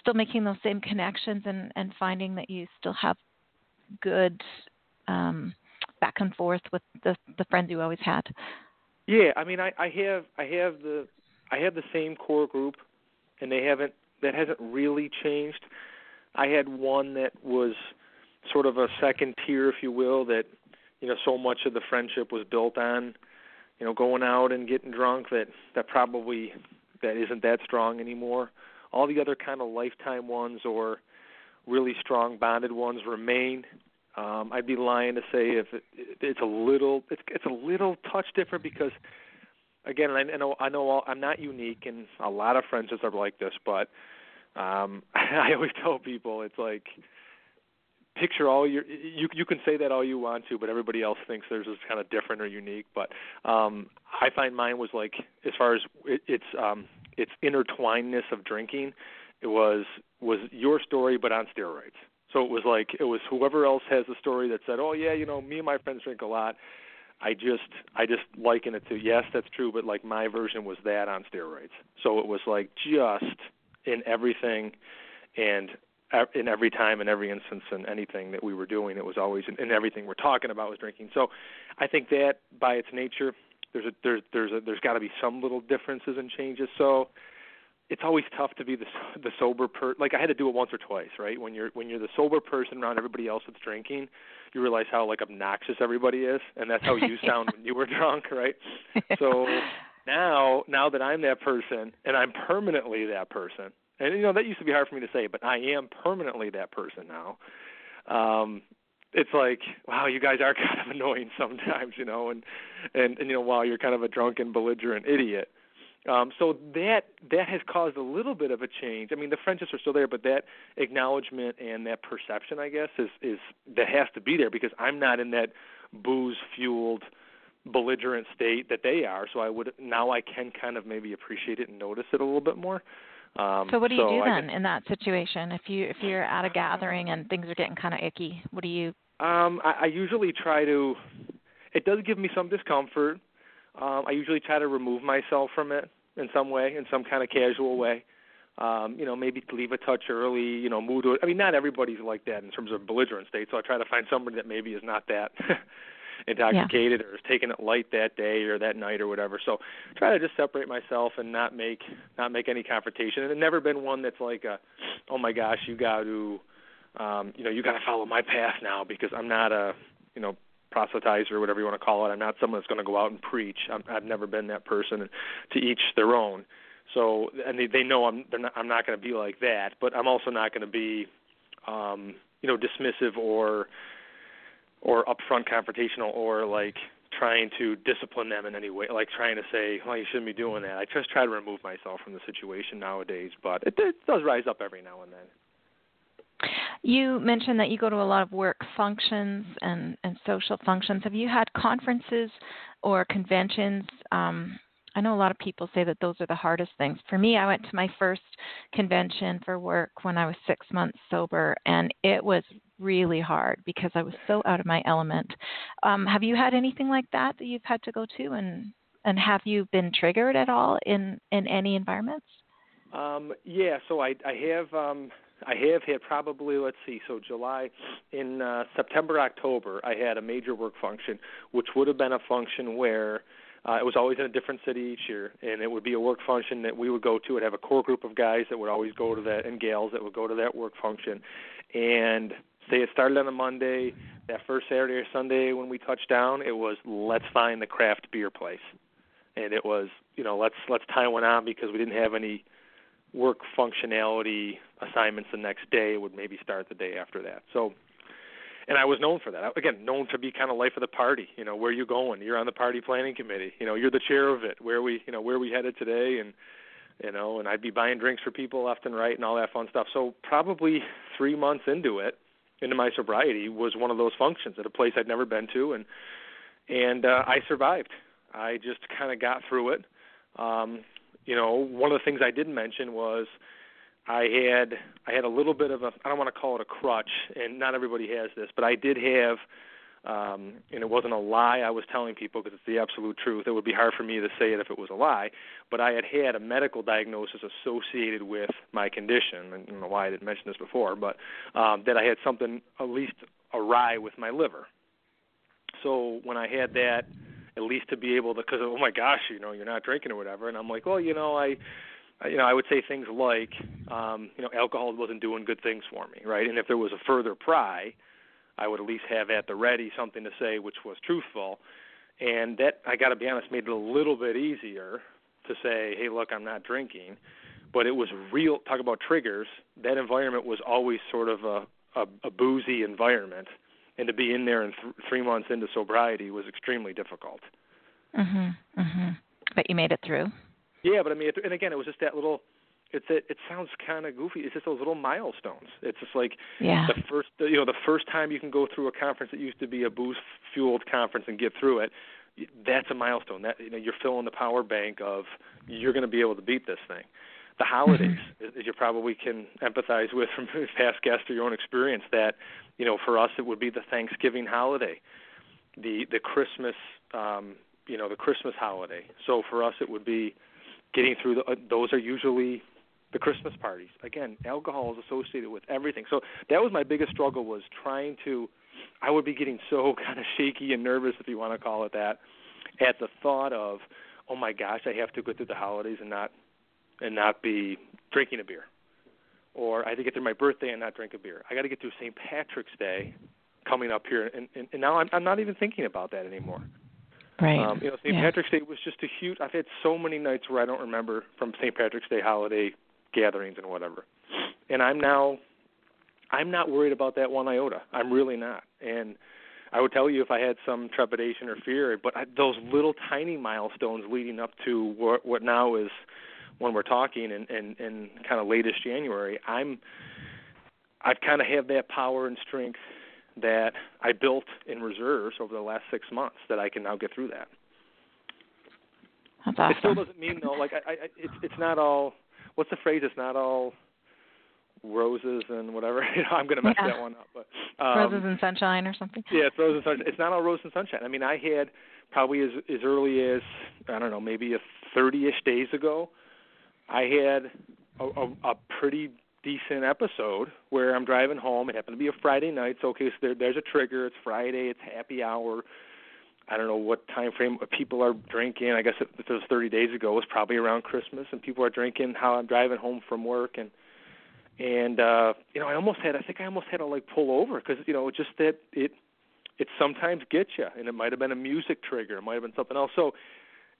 still making those same connections and, and finding that you still have good um, back and forth with the the friends you always had? Yeah, I mean, I, I have I have the I have the same core group, and they haven't that hasn't really changed. I had one that was sort of a second tier, if you will, that you know so much of the friendship was built on you know going out and getting drunk that that probably that isn't that strong anymore. All the other kind of lifetime ones or really strong bonded ones remain. Um i'd be lying to say if it, it's a little it's it's a little touch different because again i know i know all, i'm not unique and a lot of friends are like this but um i always tell people it's like picture all your you you can say that all you want to but everybody else thinks theirs is kind of different or unique but um i find mine was like as far as it, it's um its intertwinedness of drinking it was was your story but on steroids. So it was like it was whoever else has a story that said oh yeah you know me and my friends drink a lot. I just i just liken it to yes that's true but like my version was that on steroids. So it was like just in everything and in every time in every instance in anything that we were doing it was always in, everything we're talking about was drinking. So i think that by its nature there's a there's there's a there's got to be some little differences and changes. So it's always tough to be the the sober per like i had to do it once or twice right? When you're when you're the sober person around everybody else that's drinking you realize how like obnoxious everybody is and that's how you sound when you were drunk right? So now now that i'm that person and i'm permanently that person and you know that used to be hard for me to say, but I am permanently that person now. Um, it's like, wow, you guys are kind of annoying sometimes, you know, and and, and you know, wow, you're kind of a drunken, belligerent idiot. Um, so that that has caused a little bit of a change. I mean, the friendships are still there, but that acknowledgement and that perception, I guess, is is that has to be there because I'm not in that booze fueled belligerent state that they are. So I would now I can kind of maybe appreciate it and notice it a little bit more. Um, so what do you so do then guess, in that situation? If you if you're at a gathering and things are getting kind of icky, what do you Um, I, I usually try to. It does give me some discomfort. Um, I usually try to remove myself from it in some way, in some kind of casual way. Um, you know, maybe leave a touch early. You know, move to it. I mean, not everybody's like that in terms of belligerent state. So I try to find somebody that maybe is not that intoxicated yeah. or taking it light that day or that night or whatever. So try to just separate myself and not make not make any confrontation. And it's never been one that's like, a, oh my gosh, you got to, um, you know, you got to follow my path now because I'm not a, you know, proselytizer or whatever you want to call it. I'm not someone that's going to go out and preach. I'm, I've never been that person. And to each their own. So and they they know I'm they're not, I'm not going to be like that, but I'm also not going to be, um, you know, dismissive or or upfront confrontational or like trying to discipline them in any way, like trying to say, "Well, you shouldn't be doing that." I just try to remove myself from the situation nowadays, but it, it does rise up every now and then. You mentioned that you go to a lot of work functions and and social functions. Have you had conferences or conventions um, I know a lot of people say that those are the hardest things. For me, I went to my first convention for work when I was six months sober, and it was really hard because I was so out of my element. Um, have you had anything like that that you've had to go to, and and have you been triggered at all in in any environments? Um, yeah, so I I have um, I have had probably let's see, so July in uh, September October I had a major work function, which would have been a function where uh, it was always in a different city each year, and it would be a work function that we would go to. It'd have a core group of guys that would always go to that, and gals that would go to that work function. And say it started on a Monday, that first Saturday or Sunday when we touched down, it was let's find the craft beer place, and it was you know let's let's tie one on because we didn't have any work functionality assignments the next day. It would maybe start the day after that. So and I was known for that. Again, known to be kind of life of the party. You know, where you going? You're on the party planning committee. You know, you're the chair of it. Where we, you know, where we headed today, and you know, and I'd be buying drinks for people left and right and all that fun stuff. So probably three months into it, into my sobriety, was one of those functions at a place I'd never been to, and and uh, I survived. I just kind of got through it. Um, you know, one of the things I didn't mention was I had I had a little bit of a I don't want to call it a crutch, and not everybody has this, but I did have, um, and it wasn't a lie I was telling people because it's the absolute truth. It would be hard for me to say it if it was a lie, but I had had a medical diagnosis associated with my condition. I don't know why I didn't mention this before, but um, that I had something at least awry with my liver. So when I had that, at least to be able to, because oh my gosh, you know, you're not drinking or whatever, and I'm like, well, you know, I you know, I would say things like, um, you know, alcohol wasn't doing good things for me, right? And if there was a further pry, I would at least have at the ready something to say which was truthful. And that, I got to be honest, made it a little bit easier to say, hey, look, I'm not drinking. But it was real. Talk about triggers. That environment was always sort of a, a, a boozy environment, and to be in there and th- three months into sobriety was extremely difficult. Mhm. Mhm. But you made it through. Yeah, but I mean, it, and again, it was just that little. It's it, it sounds kind of goofy. It's just those little milestones. It's just like yeah. the first, you know, the first time you can go through a conference that used to be a booze fueled conference and get through it. That's a milestone. That you know, you're filling the power bank of you're going to be able to beat this thing. The holidays, mm-hmm. as you probably can empathize with from past guests or your own experience, that you know, for us it would be the Thanksgiving holiday, the the Christmas, um, you know, the Christmas holiday. So for us it would be getting through the, uh, those are usually the Christmas parties. Again, alcohol is associated with everything. So that was my biggest struggle was trying to I would be getting so kind of shaky and nervous if you want to call it that at the thought of oh my gosh, I have to go through the holidays and not and not be drinking a beer. Or I have to get through my birthday and not drink a beer. I got to get through St. Patrick's Day coming up here and and, and now I'm I'm not even thinking about that anymore. Right. Um, you know, St. Yeah. Patrick's Day was just a huge. I've had so many nights where I don't remember from St. Patrick's Day holiday gatherings and whatever, and I'm now, I'm not worried about that one iota. I'm really not. And I would tell you if I had some trepidation or fear, but I, those little tiny milestones leading up to what, what now is when we're talking and and and kind of latest January, I'm, I've kind of have that power and strength that I built in reserves over the last six months that I can now get through that. That's awesome. It still doesn't mean though, like I, I it's it's not all. What's the phrase? It's not all roses and whatever. you know, I'm going to mess yeah. that one up, but um, roses and sunshine or something. Yeah, it's roses and sunshine. It's not all roses and sunshine. I mean, I had probably as as early as I don't know, maybe a 30ish days ago, I had a, a, a pretty decent episode where I'm driving home. It happened to be a Friday night, so okay, so there, there's a trigger. It's Friday. It's happy hour. I don't know what time frame people are drinking. I guess if it was 30 days ago, it was probably around Christmas, and people are drinking. How I'm driving home from work, and and uh, you know, I almost had. I think I almost had to like pull over because you know, just that it it sometimes gets you, and it might have been a music trigger. It might have been something else. So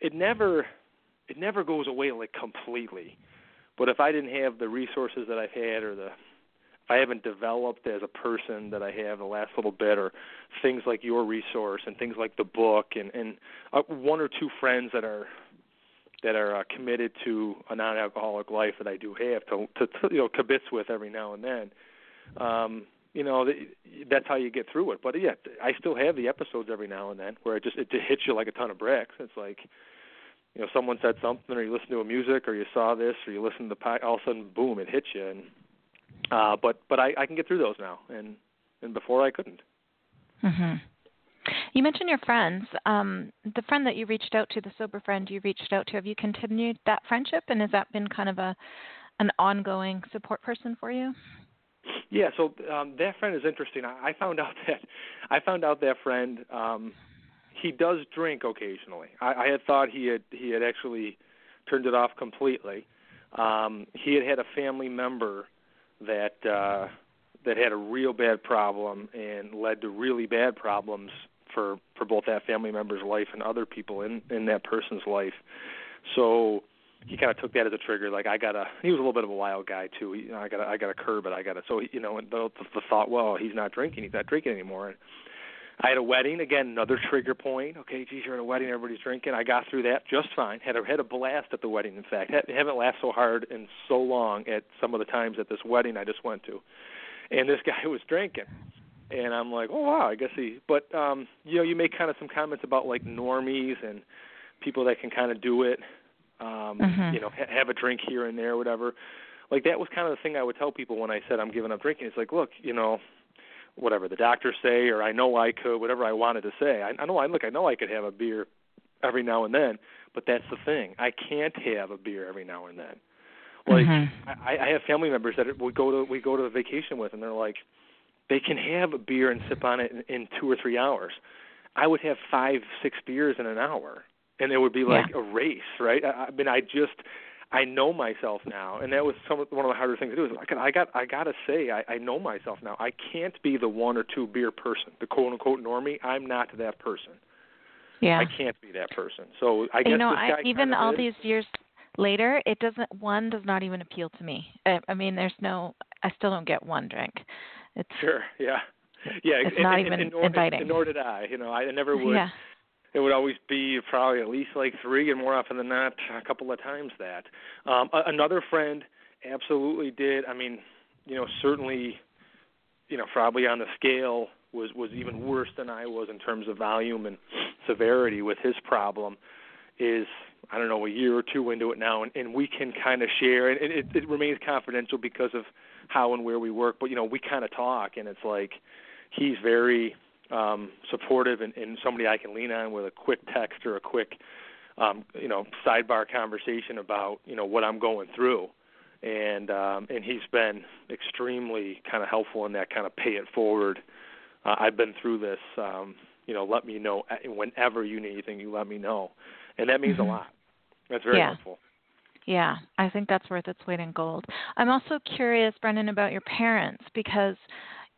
it never it never goes away like completely. But if I didn't have the resources that I've had, or the I haven't developed as a person that I have the last little bit, or things like your resource and things like the book, and and uh, one or two friends that are that are uh, committed to a non-alcoholic life that I do have to, to, to you know kibitz with every now and then. Um, you know that's how you get through it. But yeah, I still have the episodes every now and then where it just it hits you like a ton of bricks. It's like you know someone said something or you listen to a music or you saw this or you listen to the all of a sudden boom it hits you and uh but but I I can get through those now and and before I couldn't. Mhm. You mentioned your friends. Um, the friend that you reached out to, the sober friend you reached out to, have you continued that friendship, and has that been kind of a an ongoing support person for you? Yeah, so um, that friend is interesting. I, I found out that I found out that friend um, he does drink occasionally. I, I had thought he had he had actually turned it off completely. Um, he had had a family member that uh, that had a real bad problem and led to really bad problems for for both that family member's life and other people in in that person's life. So he kind of took that as a trigger. Like I gotta. He was a little bit of a wild guy too. You know, I gotta. I gotta curb it. I gotta. So you know, the, the thought, well, he's not drinking. He's not drinking anymore. And I had a wedding again, another trigger point. Okay, geez, you're at a wedding, everybody's drinking. I got through that just fine. Had a had a blast at the wedding. In fact, had, haven't laughed so hard in so long at some of the times at this wedding I just went to. And this guy was drinking, and I'm like, oh wow, I guess he. But um, you know, you make kind of some comments about like normies and people that can kind of do it. Um, mm-hmm. You know, ha- have a drink here and there, whatever. Like that was kind of the thing I would tell people when I said I'm giving up drinking. It's like, look, you know, whatever the doctors say, or I know I could, whatever I wanted to say. I, I know I look, I know I could have a beer every now and then, but that's the thing. I can't have a beer every now and then. Like mm-hmm. I, I have family members that we go to we go to a vacation with, and they're like, they can have a beer and sip on it in, in two or three hours. I would have five, six beers in an hour, and it would be like yeah. a race, right? I, I mean, I just I know myself now, and that was some one of the harder things to do. Is I got I got I gotta say I, I know myself now. I can't be the one or two beer person, the quote unquote normie. I'm not that person. Yeah, I can't be that person. So I guess you know, I, even all is. these years later, it doesn't. One does not even appeal to me. I, I mean, there's no. I still don't get one drink. It's sure, yeah, yeah. It's and, not and, even and nor, inviting. Nor did I. You know, I never would. Yeah. It would always be probably at least like three, and more often than not, a couple of times that. Um, another friend absolutely did. I mean, you know, certainly, you know, probably on the scale was was even worse than I was in terms of volume and severity with his problem. Is I don't know a year or two into it now, and, and we can kind of share, and it, it remains confidential because of how and where we work. But you know, we kind of talk, and it's like he's very um, supportive and, and somebody I can lean on with a quick text or a quick, um, you know, sidebar conversation about you know what I'm going through, and um, and he's been extremely kind of helpful in that kind of pay it forward. Uh, I've been through this. Um, you know, let me know whenever you need anything. You let me know, and that means mm-hmm. a lot. That's very yeah. helpful. Yeah, I think that's worth its weight in gold. I'm also curious, Brendan, about your parents because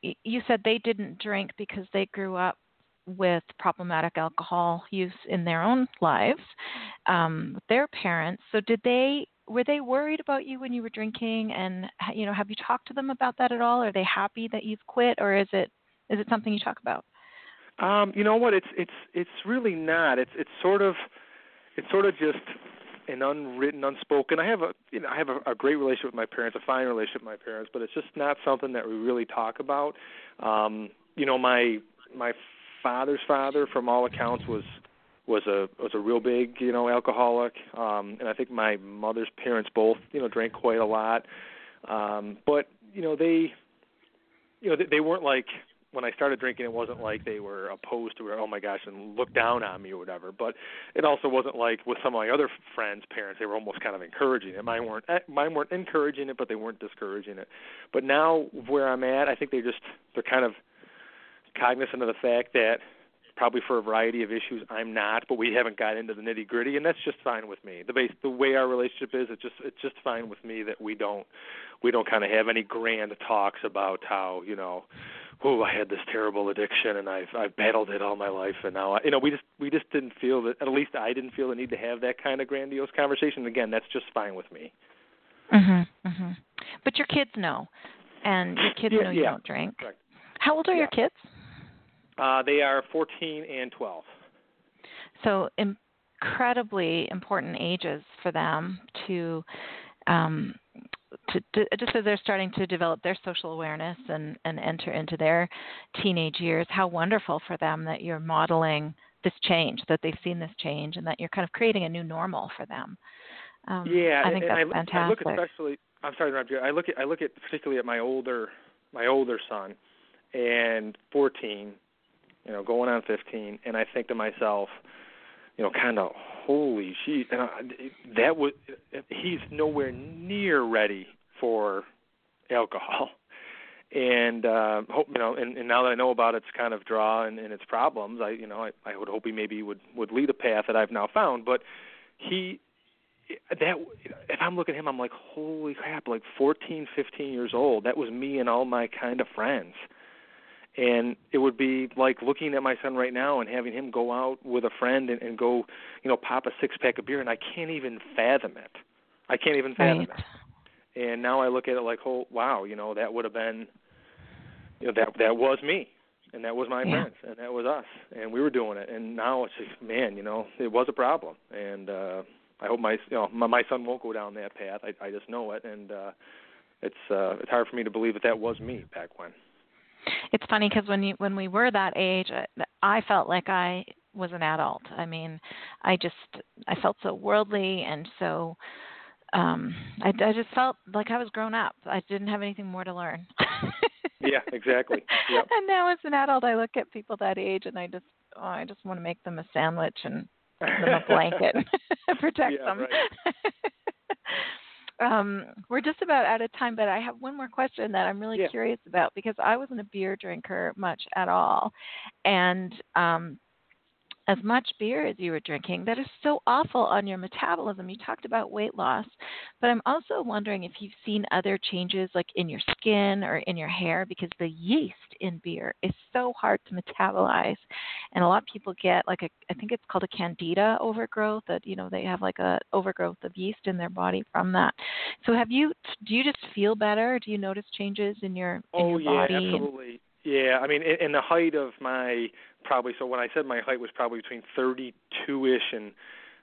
you said they didn't drink because they grew up with problematic alcohol use in their own lives, um, their parents. So did they were they worried about you when you were drinking? And you know have you talked to them about that at all? Are they happy that you've quit or is it is it something you talk about? Um you know what? It's it's it's really not. It's it's sort of it's sort of just an unwritten, unspoken. I have a you know I have a, a great relationship with my parents, a fine relationship with my parents, but it's just not something that we really talk about. Um, you know, my my father's father, from all accounts, was was a was a real big you know alcoholic, um, and I think my mother's parents both you know drank quite a lot. Um, but you know they you know they, they weren't like when I started drinking, it wasn't like they were opposed to it, oh my gosh, and looked down on me or whatever. But it also wasn't like with some of my other friends' parents, they were almost kind of encouraging it. Mine weren't, eh, mine weren't encouraging it, but they weren't discouraging it. But now where I'm at, I think they just they're kind of cognizant of the fact that probably for a variety of issues I'm not, but we haven't got into the nitty gritty, and that's just fine with me. The base, the way our relationship is, it's just it's just fine with me that we don't we don't kind of have any grand talks about how you know, oh I had this terrible addiction and I've I've battled it all my life, and now I, you know we just we just didn't feel that at least I didn't feel the need to have that kind of grandiose conversation. Again, that's just fine with me. Mhm. Mhm. But your kids know, and your kids yeah, know you yeah. don't drink. Correct. How old are Yeah. your kids? Uh, they are 14 and 12. so incredibly important ages for them to um to, to just as they're starting to develop their social awareness and and enter into their teenage years how wonderful for them that you're modeling this change that they've seen this change and that you're kind of creating a new normal for them um yeah, i think and that's I, fantastic I look especially. I'm sorry to interrupt you. I look at I look at particularly at my older my older son, and 14, you know, going on 15, and I think to myself, you know, kind of holy shit, and I, that would he's nowhere near ready for alcohol. And uh, hope you know, and, and now that I know about its kind of draw and, and its problems, I you know I, I would hope he maybe would would lead a path that I've now found. But he that if I'm looking at him, I'm like, holy crap! Like 14, 15 years old. That was me and all my kind of friends. And it would be like looking at my son right now and having him go out with a friend and, and go, you know, pop a six pack of beer, and I can't even fathom it. I can't even fathom right it. And now I look at it like, oh wow, you know, that would have been, you know, that that was me, and that was my Yeah. friends, and that was us, and we were doing it. And now it's just, man, you know, it was a problem, and uh I hope my, you know, my, my son won't go down that path. I I just know it, and uh it's uh it's hard for me to believe that that was me back when. It's funny because when you when we were that age I- i felt like i was an adult i mean i just i felt so worldly and so um i i just felt like i was grown up i didn't have anything more to learn Yeah, exactly. Yep. and now as an adult i look at people that age and i just oh i just want to make them a sandwich and them a blanket and protect Yeah, them right. Um, we're just about out of time, but I have one more question that I'm really Yeah. curious about because I wasn't a beer drinker much at all, and um, as much beer as you were drinking, that is so awful on your metabolism. You talked about weight loss, but I'm also wondering if you've seen other changes like in your skin or in your hair because the yeast in beer is so hard to metabolize. And a lot of people get like a I think it's called a candida overgrowth that you know they have like a overgrowth of yeast in their body from that. So have you do you just feel better? Do you notice changes in your in Oh your yeah, body? absolutely. Yeah, I mean, in, in the height of my probably so when I said my height was probably between 32ish and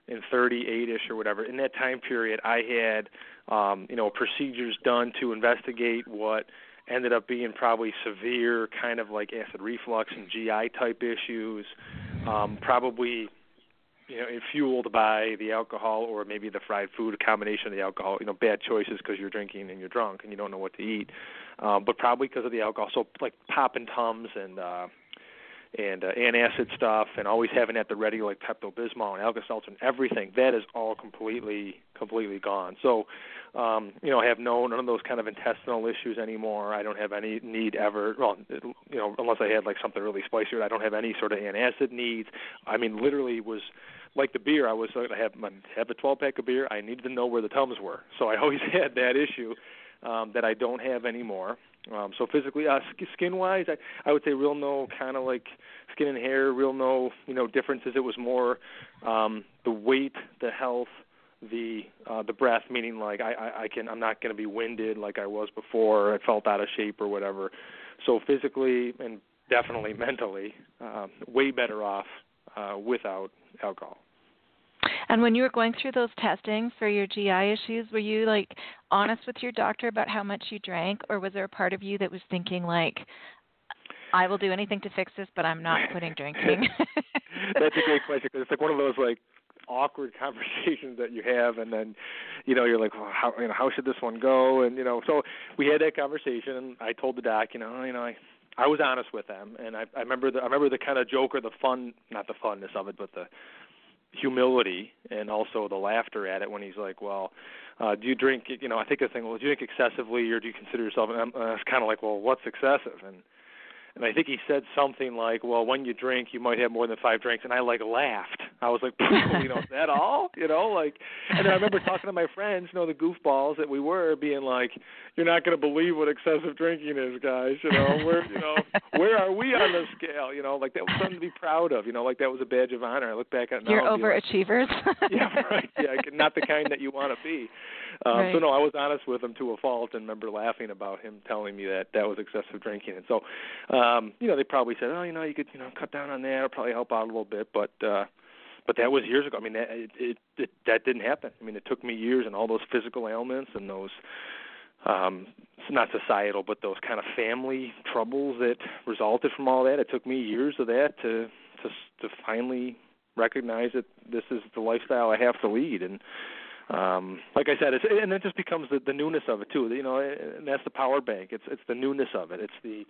and 38ish or whatever. In that time period, I had um, you know procedures done to investigate what ended up being probably severe kind of like acid reflux and GI type issues. Um, probably you know, fueled by the alcohol or maybe the fried food, a combination of the alcohol. You know, bad choices because you're drinking and you're drunk and you don't know what to eat, um, but probably because of the alcohol. So like pop and tums and uh, and uh, antacid stuff, and always having at the ready like Pepto Bismol and Alka-Seltzer and everything. That is all completely completely gone. So, um, you know, I have no none of those kind of intestinal issues anymore. I don't have any need ever. Well, it, you know, unless I had like something really spicy, I don't have any sort of antacid needs. I mean, literally was like the beer. I was I have I have a 12 pack of beer. I needed to know where the tums were. So I always had that issue um, that I don't have anymore. Um, so physically, uh, skin wise, I, I would say real no kind of like skin and hair, real no you know differences. It was more um, the weight, the health, the uh, the breath. Meaning like I, I, I can I'm not going to be winded like I was before. I felt out of shape or whatever. So physically and definitely mentally, um, way better off uh, without alcohol. And when you were going through those testings for your GI issues, were you like honest with your doctor about how much you drank, or was there a part of you that was thinking like, I will do anything to fix this, but I'm not quitting drinking? That's a great question because it's like one of those like awkward conversations that you have, and then, you know, you're like, well, how you know how should this one go? And you know, so we had that conversation, and I told the doc, you know, you know, I I was honest with them, and I I remember the I remember the kind of joke or the fun, not the funness of it, but the humility and also the laughter at it when he's like, well, uh, do you drink? You know, I think the thing, well, do you drink excessively, or do you consider yourself? And I'm, uh, it's kind of like, well, what's excessive? And and I think he said something like, "Well, when you drink, you might have more than five drinks," and I like laughed. I was like, "You know, is that all?" You know, like, and then I remember talking to my friends, you know, the goofballs that we were, being like, "You're not going to believe what excessive drinking is, guys. You know, where, you know, where are we on the scale? You know, like that was something to be proud of. You know, like that was a badge of honor. I look back at it now. You're overachievers. Like, yeah, right. Yeah, not the kind that you want to be. Um, right. So no, I was honest with him to a fault, and remember laughing about him telling me that that was excessive drinking. And so, um, you know, they probably said, oh, you know, you could, you know, cut down on that. It'll probably help out a little bit, but. uh but that was years ago. I mean, that it, it, it that didn't happen. I mean, it took me years and all those physical ailments and those um not societal but those kind of family troubles that resulted from all that. It took me years of that to to to finally recognize that this is the lifestyle I have to lead and um like I said it's and it just becomes the the newness of it too. You know and that's the power bank. It's it's the newness of it. It's the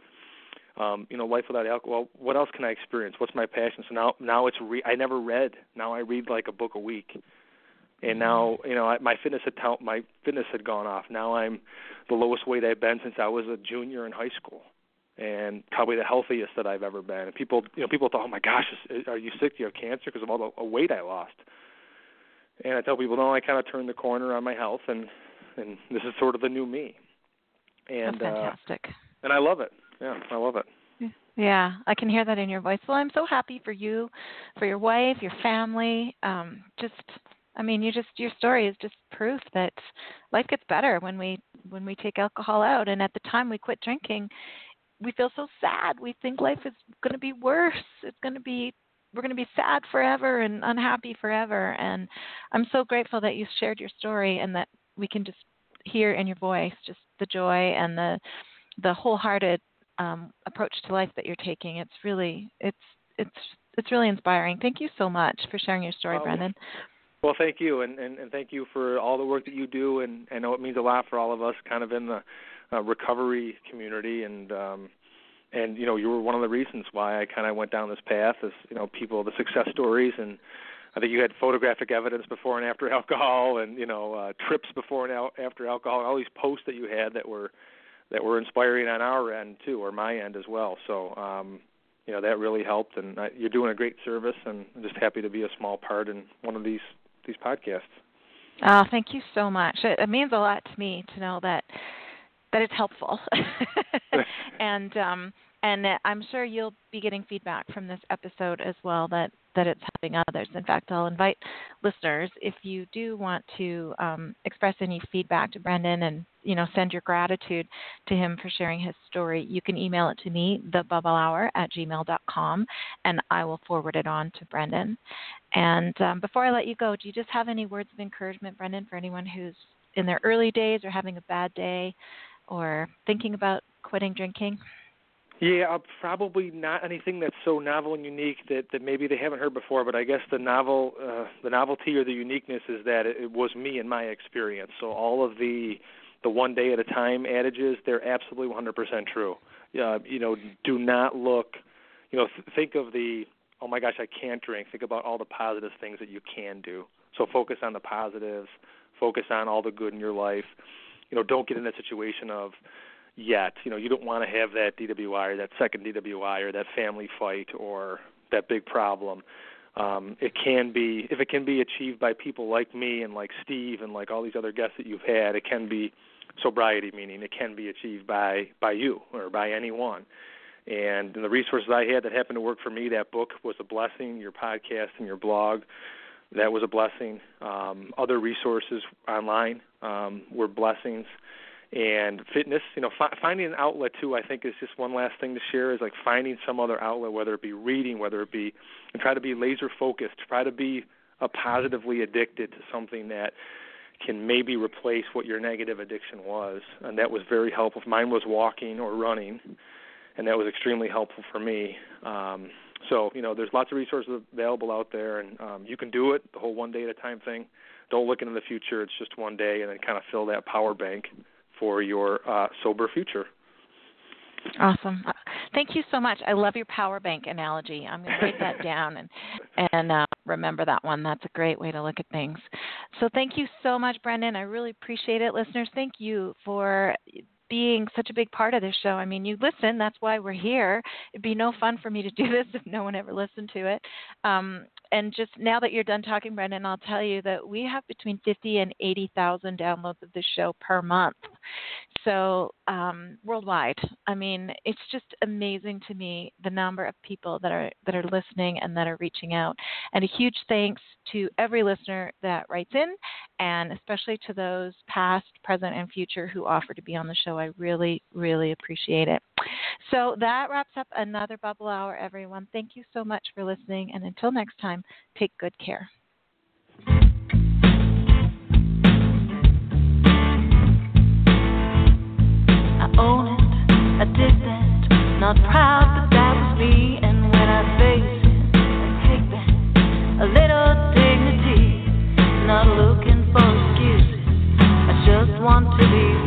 um you know life without alcohol. What else can I experience? What's my passion? So now now it's re- I never read. Now I read like a book a week. And now you know my fitness had t- my fitness had gone off. Now I'm the lowest weight I've been since I was a junior in high school and probably the healthiest that I've ever been. And people you know people thought oh my gosh is, are you sick? Do you have cancer? Because of all the weight I lost and I tell people, no, I kind of turned the corner on my health, and and this is sort of the new me. And That's fantastic. Uh, and I love it. Yeah, I love it. Yeah, I can hear that in your voice. Well, I'm so happy for you, for your wife, your family. Um, just, I mean, you just your story is just proof that life gets better when we when we take alcohol out. And at the time we quit drinking, we feel so sad. We think life is going to be worse. It's going to be we're going to be sad forever and unhappy forever. And I'm so grateful that you shared your story and that we can just hear in your voice just the joy and the the wholehearted um, approach to life that you're taking. It's really it's it's it's really inspiring. Thank you so much for sharing your story, um, Brendan. Well, thank you, and, and and thank you for all the work that you do, and I know it means a lot for all of us, kind of in the uh, recovery community, and um, and you know you were one of the reasons why I kind of went down this path is you know people the success stories and I think you had photographic evidence before and after alcohol and you know uh, trips before and al- after alcohol all these posts that you had that were that were inspiring on our end too or my end as well so um you know that really helped and I, you're doing a great service and I'm just happy to be a small part in one of these these podcasts. Oh, thank you so much. It, it means a lot to me to know that that it's helpful. and um, and I'm sure you'll be getting feedback from this episode as well that that it's helping others. In fact, I'll invite listeners if you do want to um, express any feedback to Brendan and you know send your gratitude to him for sharing his story. You can email it to me, thebubblehour at gmail.com, and I will forward it on to Brendan. And um, before I let you go, do you just have any words of encouragement, Brendan, for anyone who's in their early days or having a bad day or thinking about quitting drinking? Yeah, uh, probably not anything that's so novel and unique that that maybe they haven't heard before. But I guess the novel, uh, the novelty or the uniqueness is that it, it was me and my experience. So all of the the one day at a time adages, they're absolutely 100% true. Uh, you know, do not look. You know, th- think of the oh my gosh, I can't drink. Think about all the positive things that you can do. So focus on the positives. Focus on all the good in your life. You know, don't get in that situation of yet. You know, you don't want to have that DWI or that second DWI or that family fight or that big problem. Um, it can be if it can be achieved by people like me and like Steve and like all these other guests that you've had. It can be sobriety, meaning it can be achieved by by you or by anyone. And, and the resources I had that happened to work for me, that book was a blessing. Your podcast and your blog, that was a blessing. Um, other resources online um, were blessings. And fitness you know fi- finding an outlet too i think is just one last thing to share is like finding some other outlet whether it be reading whether it be and try to be laser focused try to be a positively addicted to something that can maybe replace what your negative addiction was. And that was very helpful. Mine was walking or running and that was extremely helpful for me. Um So you know, there's lots of resources available out there, and um, you can do it. The whole one day at a time thing. Don't look into the future. It's just one day, and then kind of fill that power bank for your uh, sober future. Awesome. Uh, thank you so much. I love your power bank analogy. I'm going to write that down and and uh, remember that one. That's a great way to look at things. So thank you so much, Brendan. I really appreciate it, listeners. Thank you for being such a big part of this show. I mean, you listen, that's why we're here. It'd be no fun for me to do this if no one ever listened to it. Um, and just now that you're done talking, Brendan, I'll tell you that we have between 50 and 80,000 downloads of the show per month. So um, worldwide, I mean, it's just amazing to me the number of people that are that are listening and that are reaching out. And a huge thanks to every listener that writes in, and especially to those past, present, and future who offer to be on the show. I really, really appreciate it. So that wraps up another Bubble Hour, everyone. Thank you so much for listening, and until next time, take good care. own it. I did that, not proud, but that was me. And when I face it, I take back a little dignity. Not looking for excuses, I just want to be